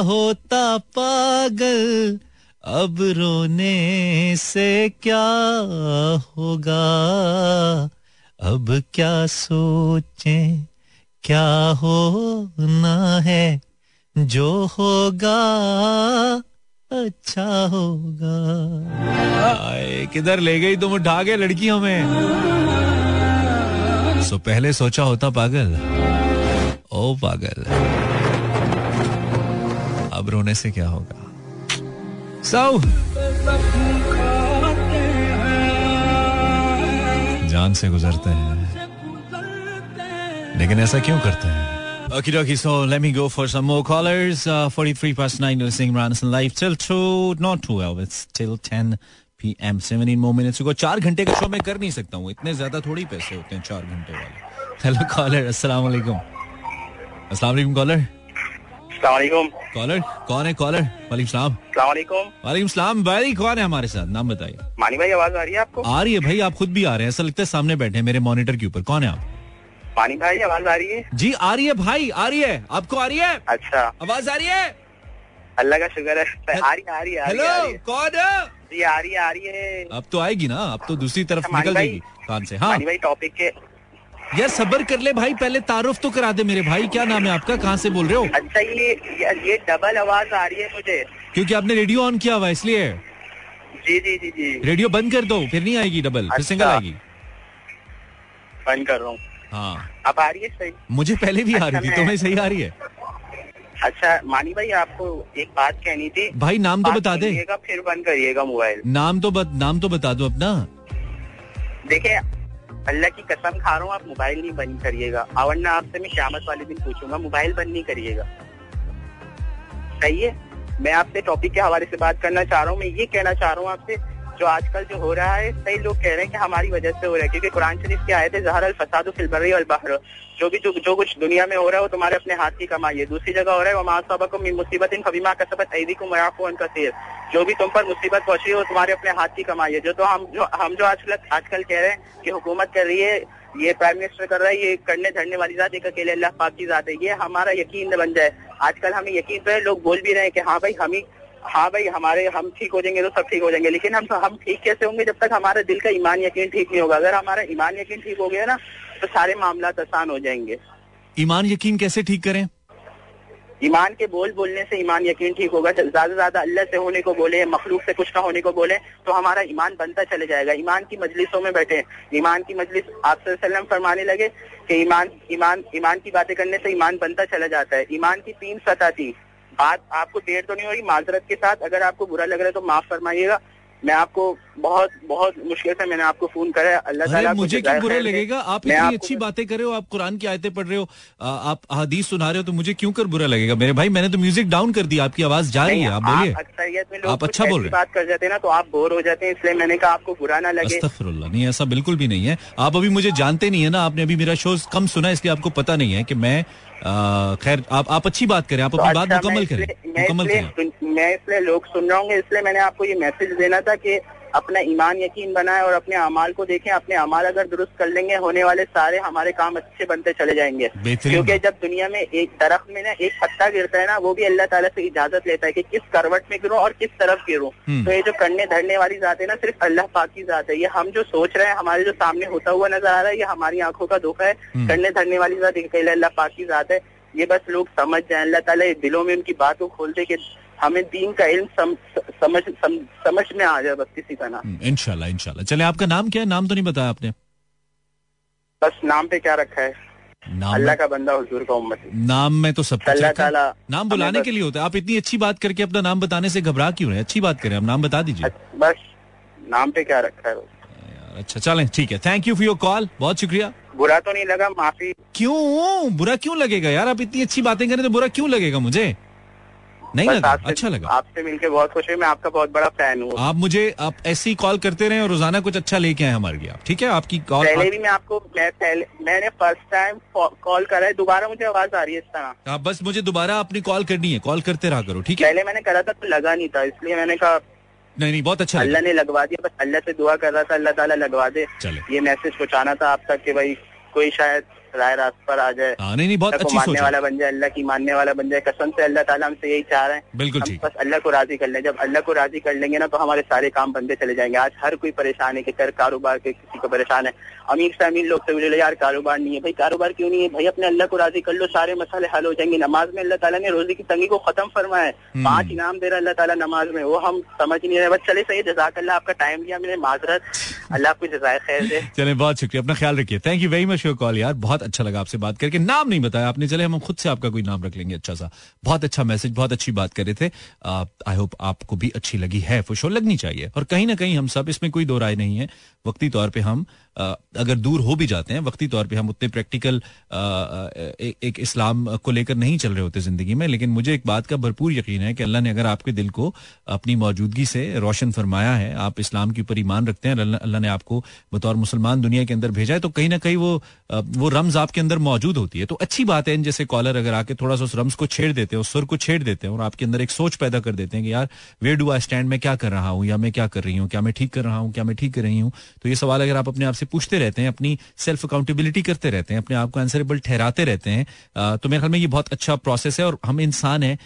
Speaker 1: होता पागल अब रोने से क्या होगा? अब क्या सोचे? क्या होना है? जो होगा अच्छा होगा। किधर ले गई तुम? उठा के लड़की हमें सो पहले सोचा होता पागल, ओ पागल। अब रोने से क्या होगा? सो जान से गुजरते हैं। लेकिन ऐसा क्यों करते हैं? Okay, dokie, so let me go for some more callers. Uh, 43 past 9, you're listening Ranson Live. Till 2, not 12, it's till 10 p.m. 17 more minutes to go. चार घंटे का शो मैं कर नहीं सकता हूँ। इतने ज़्यादा थोड़ी पैसे होते हैं चार घंटे वाले। हेलो कॉलर अस्सलाम वालेकुम अस्सलाम वालेकुम कॉलर कॉलर कौन है कॉलर वालेकुम सलाम। वालेकुम सलाम। भाई कौन है हमारे साथ? नाम बताइए।
Speaker 8: मानी भाई आवाज़ आ रही है आपको?
Speaker 1: आ रही है भाई आप खुद भी आ रहे हैं। ऐसा लगता है सामने बैठे हैं मेरे मॉनिटर के ऊपर। कौन है आप?
Speaker 8: मानी भाई आवाज़ आ रही है
Speaker 1: जी आ रही है भाई आ रही है आपको आ रही है
Speaker 8: अच्छा
Speaker 1: आवाज़ आ रही है
Speaker 8: अल्लाह का शुक्र है आ रही आ रही है
Speaker 1: हेलो
Speaker 8: है, है
Speaker 1: कौन
Speaker 8: जी आ रही है आ रही है
Speaker 1: अब तो आएगी ना अब तो दूसरी तरफ़
Speaker 8: अच्छा,
Speaker 1: निकल जाएगी कान से हाँ
Speaker 8: भाई टॉपिक के
Speaker 1: यार सबर कर ले भाई पहले तारुफ तो करा दे मेरे भाई क्या नाम है आपका कहाँ से बोल रहे हो
Speaker 8: अच्छा ये ये, डबल आवाज़ आ रही है मुझे
Speaker 1: क्योंकि आपने रेडियो ऑन किया हुआ इसलिए
Speaker 8: जी जी जी जी
Speaker 1: रेडियो बंद कर दो फिर नहीं आएगी डबल अच्छा, फिर
Speaker 8: अच्छा।
Speaker 1: सिंगल आएगी
Speaker 8: बंद कर रहा हूँ
Speaker 1: हाँ।
Speaker 8: अब आ रही है सही।
Speaker 1: मुझे पहले भी आ रही थी
Speaker 8: अच्छा,
Speaker 1: तुम्हें सही आ रही है।
Speaker 8: अच्छा मानी भाई आपको एक बात कहनी थी।
Speaker 1: भाई नाम तो
Speaker 8: बता
Speaker 1: दे।
Speaker 8: फिर बंद करिएगा मोबाइल।
Speaker 1: नाम तो बत, नाम तो बता दो अपना।
Speaker 8: देखिए अल्लाह की कसम खा रहा हूँ आप मोबाइल नहीं बंद करिएगा। और वरना आपसे मैं श्यामत वाले दिन पूछूँगा मोबाइल बंद नहीं करिएगा। सही है? मैं आपसे टॉपिक के हवाले से बात करना चाह रहा हूँ मैं ये कहना चाह रहा हूँ आपसे जो आजकल जो हो रहा है कई लोग कह रहे हैं कि हमारी वजह से हो रहा है क्योंकि कुरान शरीफ की आयत है जहर अल फसाद फिलबरी और बहर जो भी जो, जो कुछ दुनिया में हो रहा है वो तुम्हारे अपने हाथ की कमाई है। दूसरी जगह हो रहा है वमा सबको मुसीबत इन फबीमा कसबत ऐदी को मयाफो कसीर जो भी तुम पर मुसीबत पहुँची है वो तुम्हारे अपने हाथ की कमाई है। जो तो हम जो हम जो आजकल आजकल कह रहे हैं कि हुकूमत कर रही है ये प्राइम मिनिस्टर कर रहा है ये करने धरने वाली जात एक अकेले अल्लाह पाक की जात है। ये हमारा यकीन बन जाए। आजकल हमें यकीन तो लोग बोल भी रहे हैं कि हाँ भाई हम ही हाँ भाई हमारे हम ठीक हो जाएँगे तो सब ठीक हो जाएँगे लेकिन हम हम ठीक कैसे होंगे जब तक हमारे दिल का ईमान यकीन ठीक नहीं होगा? अगर हमारा ईमान यकीन ठीक हो गया ना तो सारे मामला आसान हो जाएँगे।
Speaker 1: ईमान यकीन कैसे ठीक करें?
Speaker 8: ईमान के बोल बोलने से ईमान यकीन ठीक होगा। ज़्यादा से ज़्यादा अल्लाह से होने को बोले मखलूक से कुछ ना होने को बोले तो हमारा ईमान बनता चले जाएगा। ईमान की मजलिसों में बैठे ईमान की मजलिस आप वसल्लम फरमाने लगे कि ईमान ईमान ईमान की बातें करने से ईमान बनता चला जाता है। ईमान की तीन सतह थी। बात आपको देर तो नहीं हो रही माजरत के साथ अगर आपको बुरा लग रहा है तो माफ़ फरमाइएगा। मैं आपको बहुत बहुत मुश्किल से मैंने आपको फ़ोन करा है। अल्लाह ताला
Speaker 1: मुझे क्यों बुरा लगेगा? आप इतनी
Speaker 8: आपको-
Speaker 1: अच्छी बातें कर रहे हो आप कुरान की आयतें पढ़ रहे हो आ, आप हदीस सुना रहे हो तो मुझे क्यों कर बुरा लगेगा? मेरे भाई मैंने तो म्यूज़िक डाउन कर दिया आपकी आवाज़ जा रही है आप बोलिए।
Speaker 8: अक्सरियत में
Speaker 1: आप अच्छा बोल रहे
Speaker 8: बात कर जाते हैं ना तो आप बोर हो जाते हैं इसलिए मैंने कहा आपको बुरा ना लगे।
Speaker 1: अस्तगफिरुल्लाह नहीं ऐसा बिल्कुल भी नहीं है। आप अभी मुझे जानते नहीं है ना आपने अभी मेरा शो कम सुना है इसलिए आपको पता नहीं है की मैं खैर आप आप अच्छी बात करें आप
Speaker 8: तो
Speaker 1: अपनी बात
Speaker 8: अच्छा,
Speaker 1: मुकम्मल करें मुकम्मल करें।
Speaker 8: मैं इसलिए लोग सुन रहा हूँ इसलिए मैंने आपको ये मैसेज देना था कि अपना ईमान यकीन बनाए और अपने अमाल को देखें अपने अमाल अगर दुरुस्त कर लेंगे होने वाले सारे हमारे काम अच्छे बनते चले जाएँगे। क्योंकि जब दुनिया में एक दरख्त में ना एक पत्ता गिरता है ना वो भी अल्लाह ताला से इजाज़त लेता है कि किस करवट में गिरूं और किस तरफ़ गिरूं।
Speaker 1: हम्म।
Speaker 8: तो ये जो करने धरने वाली जात है ना सिर्फ़ अल्लाह पाक की जात है। ये हम जो सोच रहे हैं हमारे जो सामने होता हुआ नज़र आ रहा है ये हमारी आँखों का धोखा है।
Speaker 1: हम्म।
Speaker 8: करने धरने वाली जात अल्लाह पाक की जात है। ये बस लोग समझ जाए अल्लाह ताला ये दिलों में उनकी बात को खोल दे कि हमें दीन का इल्म सम, समझ सम, समझ में आ जाए बस किसी का नाम।
Speaker 1: इनशाला इनशाला चले आपका नाम क्या है? नाम तो नहीं बताया आपने।
Speaker 8: बस नाम पे क्या रखा है?
Speaker 1: नाम
Speaker 8: अल्लाह का बंदा हुजूर का उम्मत।
Speaker 1: नाम में तो सब कुछ
Speaker 8: अल्लाह ताला
Speaker 1: नाम बुलाने के लिए होता है। आप इतनी अच्छी बात करके अपना नाम बताने से घबरा क्यों रहे अच्छी बात करें आप नाम बता दीजिए।
Speaker 8: बस नाम पे क्या रखा है
Speaker 1: अच्छा चलें ठीक है। Thank you for your call बहुत शुक्रिया।
Speaker 8: बुरा तो नहीं लगा माफ़ी।
Speaker 1: क्यों? बुरा क्यों लगेगा यार? आप इतनी अच्छी बातें करें तो बुरा क्यों लगेगा मुझे? नहीं लगा? अच्छा लगा।
Speaker 8: आपसे मिलके बहुत खुश हुई मैं आपका बहुत बड़ा फ़ैन हूँ।
Speaker 1: आप मुझे आप ऐसे ही कॉल करते रहे और रोज़ाना कुछ अच्छा लेके आए हमारे लिए ठीक है? आपकी कॉल
Speaker 8: पहले भी मैं आपको मैं पहले मैंने फ़र्स्ट टाइम कॉल करा है दोबारा मुझे आवाज़ आ रही है इस तरह।
Speaker 1: आप बस मुझे दोबारा अपनी कॉल करनी है कॉल करते रहा करो ठीक है?
Speaker 8: पहले मैंने करा था तो लगा नहीं था इसलिए मैंने कहा
Speaker 1: नहीं नहीं बहुत अच्छा
Speaker 8: अल्लाह ने लगवा दिया बस अल्लाह से दुआ कर रहा था अल्लाह ताला लगवा दे। ये मैसेज पहुंचाना था आप तक कि भाई कोई शायद राय रास्त पर आ जाए।
Speaker 1: हाँ नहीं नहीं बहुत अच्छी
Speaker 8: मानने वाला बन जाए अल्लाह की मानने वाला बन जाए कसम से अल्लाह ताला हमसे यही चाह रहे हैं।
Speaker 1: बिल्कुल
Speaker 8: हम बस अल्लाह को राज़ी कर लें। जब अल्लाह को राज़ी कर लेंगे ना तो हमारे सारे काम बंदे चले जाएँगे। आज हर कोई परेशान है कि कर कारोबार के किसी को परेशान है। अमीर से अमीर लोग से बोले यार कारोबार नहीं है। भाई कारोबार क्यों नहीं है? भाई अपने अल्लाह को राज़ी कर लो सारे मसाले हल हो जाएँगे। नमाज़ में अल्लाह ताला ने रोजी की तंगी को खत्म फरमाया है।
Speaker 1: हम्म।
Speaker 8: पाँच इनाम दे रहा है अल्लाह ताला नमाज़ में। वो हम समझ नहीं रहे। बस चले सही जजाक अल्लाह आपका टाइम लिया मैंने माजरत। अल्लाह आपको जजाय खैर दे।
Speaker 1: चले बहुत शुक्रिया। अपना ख्याल रखिए। Thank you very much your call यार। बहुत अच्छा लगा आपसे बात करके। नाम नहीं बताया आपने, चले हम खुद से आपका कोई नाम रख लेंगे अच्छा सा। बहुत अच्छा मैसेज बहुत अच्छी बात कर रहे थे। आई होप आपको भी अच्छी लगी है फुशो लगनी चाहिए। और कहीं ना कहीं हम सब, इसमें कोई दो राय नहीं है। वक्ती तौर पर हम अगर दूर हो भी जाते हैं वक्ती तौर पे हम उतने प्रैक्टिकल एक, इस्लाम को लेकर नहीं चल रहे होते ज़िंदगी में लेकिन मुझे एक बात का भरपूर यकीन है कि अल्लाह ने अगर आपके दिल को अपनी मौजूदगी से रोशन फरमाया है आप इस्लाम के ऊपर ईमान रखते हैं अल्लाह ने आपको बतौर मुसलमान दुनिया के अंदर भेजा है तो कहीं ना कहीं वो वो रम्ज आपके अंदर मौजूद होती है। तो अच्छी बात है जैसे कॉलर अगर आके थोड़ा सा उस रम्ज को छेड़ देते हैं उस सुर को छेड़ देते हैं और आपके अंदर एक सोच पैदा कर देते हैं कि यार वे डू आई स्टैंड में क्या कर रहा हूँ या मैं क्या कर रही हूँ? क्या मैं ठीक कर रहा हूँ? क्या मैं ठीक कर रही हूँ? तो ये सवाल अगर आप अपने आप से पूछते रहते हैं, अपनी सेल्फ अकाउंटेबिलिटी करते रहते हैं, अपने आप को आंसरेबल ठहराते रहते हैं। तो मेरे ख्याल में ये बहुत अच्छा प्रोसेस है और हम इंसान हैं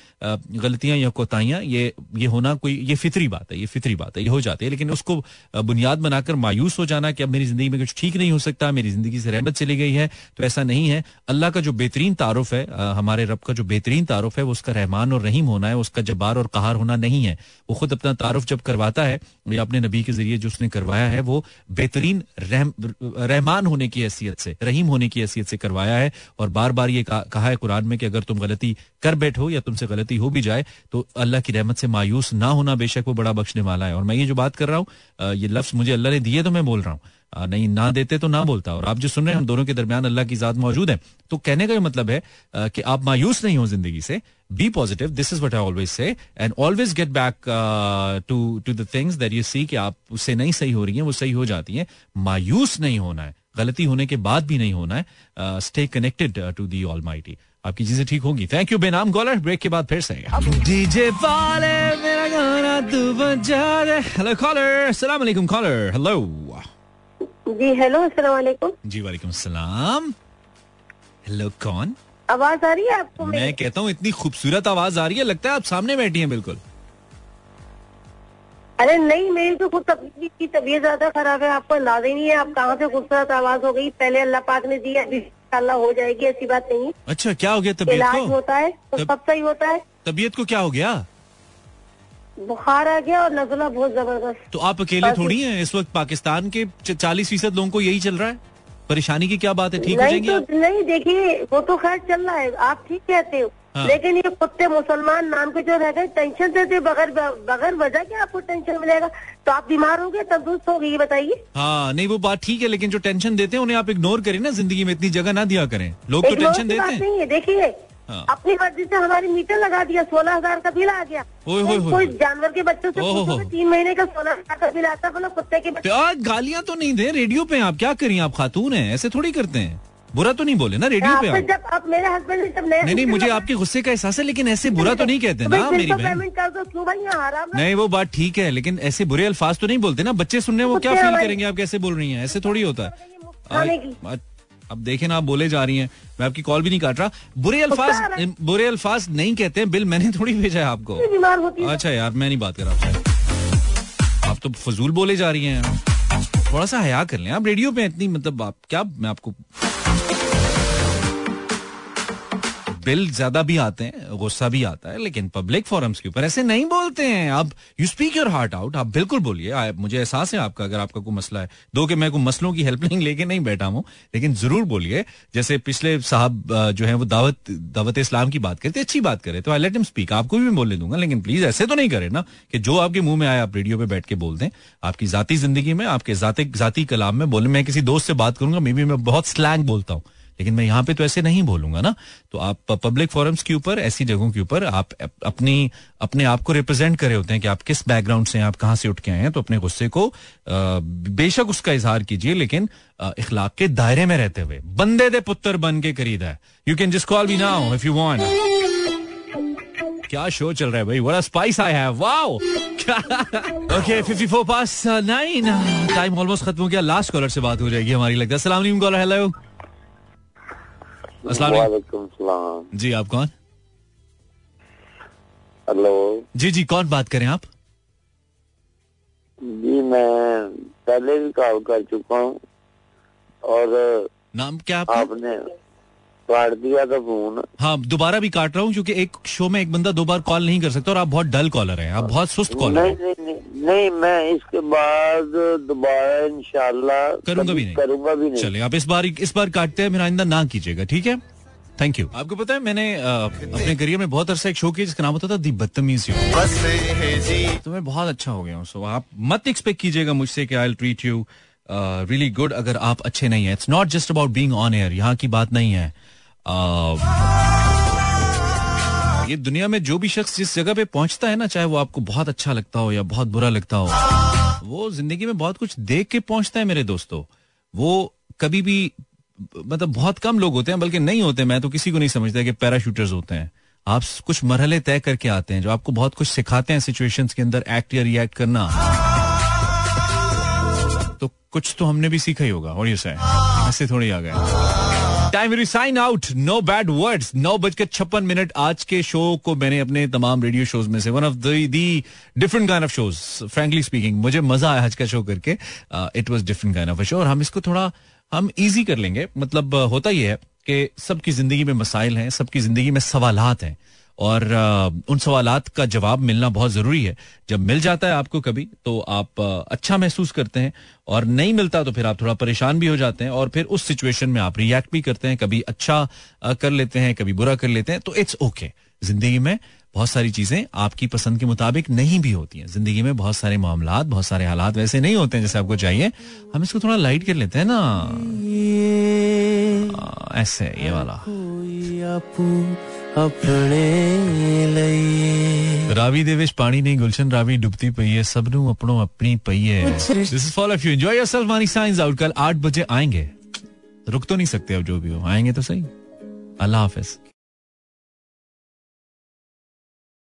Speaker 1: गलतियाँ या कोताहियाँ, ये ये होना कोई, ये फितरी बात है, ये फितरी बात है, ये हो जाती है। लेकिन उसको बुनियाद बनाकर मायूस हो जाना कि अब मेरी ज़िंदगी में कुछ ठीक नहीं हो सकता, मेरी ज़िंदगी से रहमत चली गई है तो ऐसा नहीं है। अल्लाह का जो बेहतरीन तारुफ है हमारे रब का जो बेहतरीन तारुफ है, वो उसका रहमान और रहीम होना है, उसका जब्बार और कहार होना नहीं है। वो खुद अपना तारुफ जब करवाता है, या अपने नबी के ज़रिए जो उसने करवाया है, वो बेहतरीन रहम रहमान होने की हैसियत से, रहीम होने की हैसियत से करवाया है और बार बार ये कहा है कुरान में कि अगर तुम गलती कर बैठो या तुमसे गलती हो भी जाए तो अल्लाह की रहमत से मायूस ना होना बेशक वो बड़ा बख्शने वाला है। और मैं ये जो बात कर रहा हूँ ये लफ्ज मुझे अल्लाह ने दिए तो मैं बोल रहा हूँ। नहीं, ना देते तो ना बोलता। और आप जो सुन रहे हैं, हम दोनों के दरमियान अल्लाह की जात मौजूद है। तो कहने का मतलब है कि आप मायूस नहीं हो ज़िंदगी से be positive this is what I always say and always get back to to the things that you see कि आप उससे नहीं सही हो रही हैं, वो सही हो जाती हैं। मायूस नहीं होना है, गलती होने के बाद भी नहीं होना है stay connected to the all आपकी चीज़ें ठीक होंगी। थैंक यू बेनाम गॉलर। ब्रेक के बाद फिर से। डीजे वाले, मेरा गाना तू बजा दे। हेलो कॉलर अस्सलाम वालेकुम कॉलर हेलो
Speaker 9: जी हेलो अस्सलाम
Speaker 1: जी वालेकुम सलाम। हेलो कौन?
Speaker 9: आवाज़ आ रही है आपको मेरी?
Speaker 1: मैं कहता हूँ इतनी खूबसूरत आवाज़ आ रही है लगता है आप सामने बैठी हैं बिल्कुल।
Speaker 9: अरे नहीं मेरी तो खुद तबीयत की तबीयत ज़्यादा खराब है आपको अंदाज़ा ही नहीं है आप कहाँ से खूबसूरत आवाज़ हो गई। पहले अल्लाह पाक ने दी है अभी इंशाल्लाह हो जाएगी ऐसी बात नहीं
Speaker 1: अच्छा क्या हो गया तबीयत
Speaker 9: इलाज होता है तो सब सही होता है।
Speaker 1: तबीयत को क्या हो गया?
Speaker 9: बुखार आ गया और नजला बहुत ज़बरदस्त।
Speaker 1: तो आप अकेले थोड़ी हैं इस वक्त पाकिस्तान के? चालीस फ़ीसद लोगों को यही चल रहा है? परेशानी की क्या बात है? ठीक हो
Speaker 9: नहीं तो नहीं देखिए वो तो खैर चल रहा है। आप ठीक कहते हो।
Speaker 1: हाँ।
Speaker 9: लेकिन ये कुत्ते मुसलमान नाम के जो रह गए टेंशन देते बगैर बगैर वजह के आपको टेंशन मिलेगा। तो आप बीमार हो गए तंदुरुस्त हो ये बताइए।
Speaker 1: हाँ नहीं वो बात ठीक है लेकिन जो टेंशन देते हैं उन्हें आप इग्नोर करें ना ज़िंदगी में इतनी जगह ना दिया करें। लोग तो टेंशन देते हैं।
Speaker 9: नहीं है देखिए
Speaker 1: हाँ।
Speaker 9: अपनी मर्ज़ी से हमारी मीटर लगा दिया सोलह हज़ार का बिल आ गया।
Speaker 1: ओए होए होए
Speaker 9: कोई जानवर के बच्चों से पूछो तीन महीने का सोलह हज़ार का बिल आता है बोलो कुत्ते के बच्चे।
Speaker 1: आज गालियाँ तो नहीं दे रेडियो पे आप क्या करिए आप खातून है ऐसे थोड़ी करते हैं। बुरा तो नहीं बोले ना रेडियो पे आप।
Speaker 9: जब आप मेरे हस्बैंड जब नया
Speaker 1: नहीं नहीं मुझे आपके गुस्से का एहसास है लेकिन ऐसे बुरा तो नहीं कहते ना मेरी
Speaker 9: तो
Speaker 1: बहन।
Speaker 9: क्यों?
Speaker 1: नहीं वो बात ठीक है लेकिन ऐसे बुरे अल्फाज तो नहीं बोलते ना बच्चे सुनने वो क्या फील करेंगे आप कैसे बोल रही हैं? ऐसे थोड़ी होता है। अब देखे ना आप बोले जा रही हैं। मैं आपकी कॉल भी नहीं काट रहा। बुरे
Speaker 9: रहा?
Speaker 1: अल्फाज बुरे अल्फाज नहीं कहते हैं। बिल मैंने थोड़ी भेजा है आपको। अच्छा यार मैं नहीं बात कर रहा आपसे। आप तो फजूल बोले जा रही हैं। थोड़ा सा हया कर लें। आप रेडियो पे इतनी मतलब आप क्या मैं आपको बिल ज़्यादा भी आते हैं, गुस्सा भी आता है, लेकिन पब्लिक फोरम्स के ऊपर ऐसे नहीं बोलते हैं। आप you speak your heart out आप बिल्कुल बोलिए। मुझे एहसास है आपका, अगर आपका कोई मसला है। दो कि मैं कोई मसलों की हेल्पलाइन लेके नहीं बैठा हूँ, लेकिन ज़रूर बोलिए। जैसे पिछले साहब जो है वो दावत दावत इस्लाम की बात करते, अच्छी बात करे तो आई लेट हिम स्पीक आपको भी बोलने दूँगा, लेकिन प्लीज़ ऐसे तो नहीं करे ना कि जो आपके मुँह में आए आप रेडियो पे बैठ के बोल दें। आपकी जाती ज़िंदगी में, आपके जाती कलाम में बोले। मैं किसी दोस्त से बात करूँगा मे बी मैं बहुत स्लैंग बोलता हूँ। लेकिन मैं यहाँ पे तो ऐसे नहीं बोलूँगा ना। तो आप पब्लिक फोरम्स के ऊपर, ऐसी जगहों के ऊपर आप अपनी, अपने आप को रिप्रेजेंट करे होते हैं कि आप किस बैकग्राउंड से हैं, आप कहाँ से उठ के आए हैं तो अपने गुस्से को बेशक उसका इजहार कीजिए, लेकिन इखलाक के दायरे में रहते हुए, बंदे दे पुत्र बन के खरीदा है। You can just call me now if you want क्या शो चल रहा है भाई? बड़ा spice I have wow okay 54 past 9 time almost खत्म हो गया। लास्ट कॉलर से बात हो जाएगी हमारी। लगता है अस्सलाम वालेकुम कॉलर हेलो अस्सलाम जी आप कौन?
Speaker 10: हेलो।
Speaker 1: जी जी कौन बात करें आप?
Speaker 10: जी मैं पहले भी कॉल कर चुका हूँ और
Speaker 1: नाम क्या आपका?
Speaker 10: आपने काट दिया था फ़ोन।
Speaker 1: हाँ दोबारा भी काट रहा हूँ क्योंकि एक शो में एक बंदा दो बार कॉल नहीं कर सकता और आप बहुत डल कॉलर हैं आप बहुत सुस्त कॉलर
Speaker 10: नहीं नहीं नहीं नहीं मैं इसके बाद दोबारा इंशाल्लाह
Speaker 1: करूँगा भी नहीं।
Speaker 10: करूँगा भी नहीं।
Speaker 1: चलिए आप इस बार इस बार काटते हैं मेरा आइंदा ना कीजिएगा ठीक है? थैंक यू आपको पता है मैंने अ, अपने करियर में बहुत अरसा एक शो किया जिसका नाम होता था दी बदतमीज तो मैं बहुत अच्छा हो गया हूँ सो आप मत एक्सपेक्ट कीजिएगा मुझसे कि I treat you really good अगर आप अच्छे नहीं है। It's not just about being on air यहाँ की बात नहीं है। uh, ये दुनिया में जो भी शख्स जिस जगह पे पहुँचता है ना, चाहे वो आपको बहुत अच्छा लगता हो या बहुत बुरा लगता हो, वो ज़िंदगी में बहुत कुछ देख के पहुँचता है मेरे दोस्तों। वो कभी भी मतलब बहुत कम लोग होते हैं, बल्कि नहीं होते, मैं तो किसी को नहीं समझता कि पैराशूटर्स होते हैं। आप कुछ मरहले तय करके आते हैं, जो आपको बहुत कुछ सिखाते हैं सिचुएशंस के अंदर एक्ट या रिएक्ट करना। तो कुछ तो हमने भी सीखा ही होगा, और ये ऐसे थोड़ी आ गए। Time we sign out no bad words नौ बजकर छप्पन मिनट आज के शो को मैंने अपने तमाम रेडियो शोज़ में से one of the different kind of shows frankly speaking मुझे मज़ा आया आज का शो करके। It was different kind of a show और हम इसको थोड़ा हम इजी कर लेंगे। मतलब uh, होता ही है कि सबकी ज़िंदगी में मसाइल हैं सबकी ज़िंदगी में सवालत हैं। और उन सवालात का जवाब मिलना बहुत ज़रूरी है। जब मिल जाता है आपको कभी तो आप अच्छा महसूस करते हैं और नहीं मिलता तो फिर आप थोड़ा परेशान भी हो जाते हैं और फिर उस सिचुएशन में आप रिएक्ट भी करते हैं कभी अच्छा कर लेते हैं कभी बुरा कर लेते हैं तो इट्स ओके। okay. ज़िंदगी में बहुत सारी चीज़ें आपकी पसंद के मुताबिक नहीं भी होती हैं। ज़िंदगी में बहुत सारे मामला बहुत सारे हालात वैसे नहीं होते हैं जैसे आपको चाहिए। हम इसको थोड़ा लाइट कर लेते हैं ना। ऐसे ये वाला। रावी दे ਵਿੱਚ पानी नहीं गुलशन रावी डुबती पई है सब नु अपनो अपनी पई है। This is for of you enjoy yourself Mani signs out कल 8 बजे आएँगे। रुक तो नहीं सकते अब जो भी हो। आएँगे तो सही। अल्लाह हाफिज।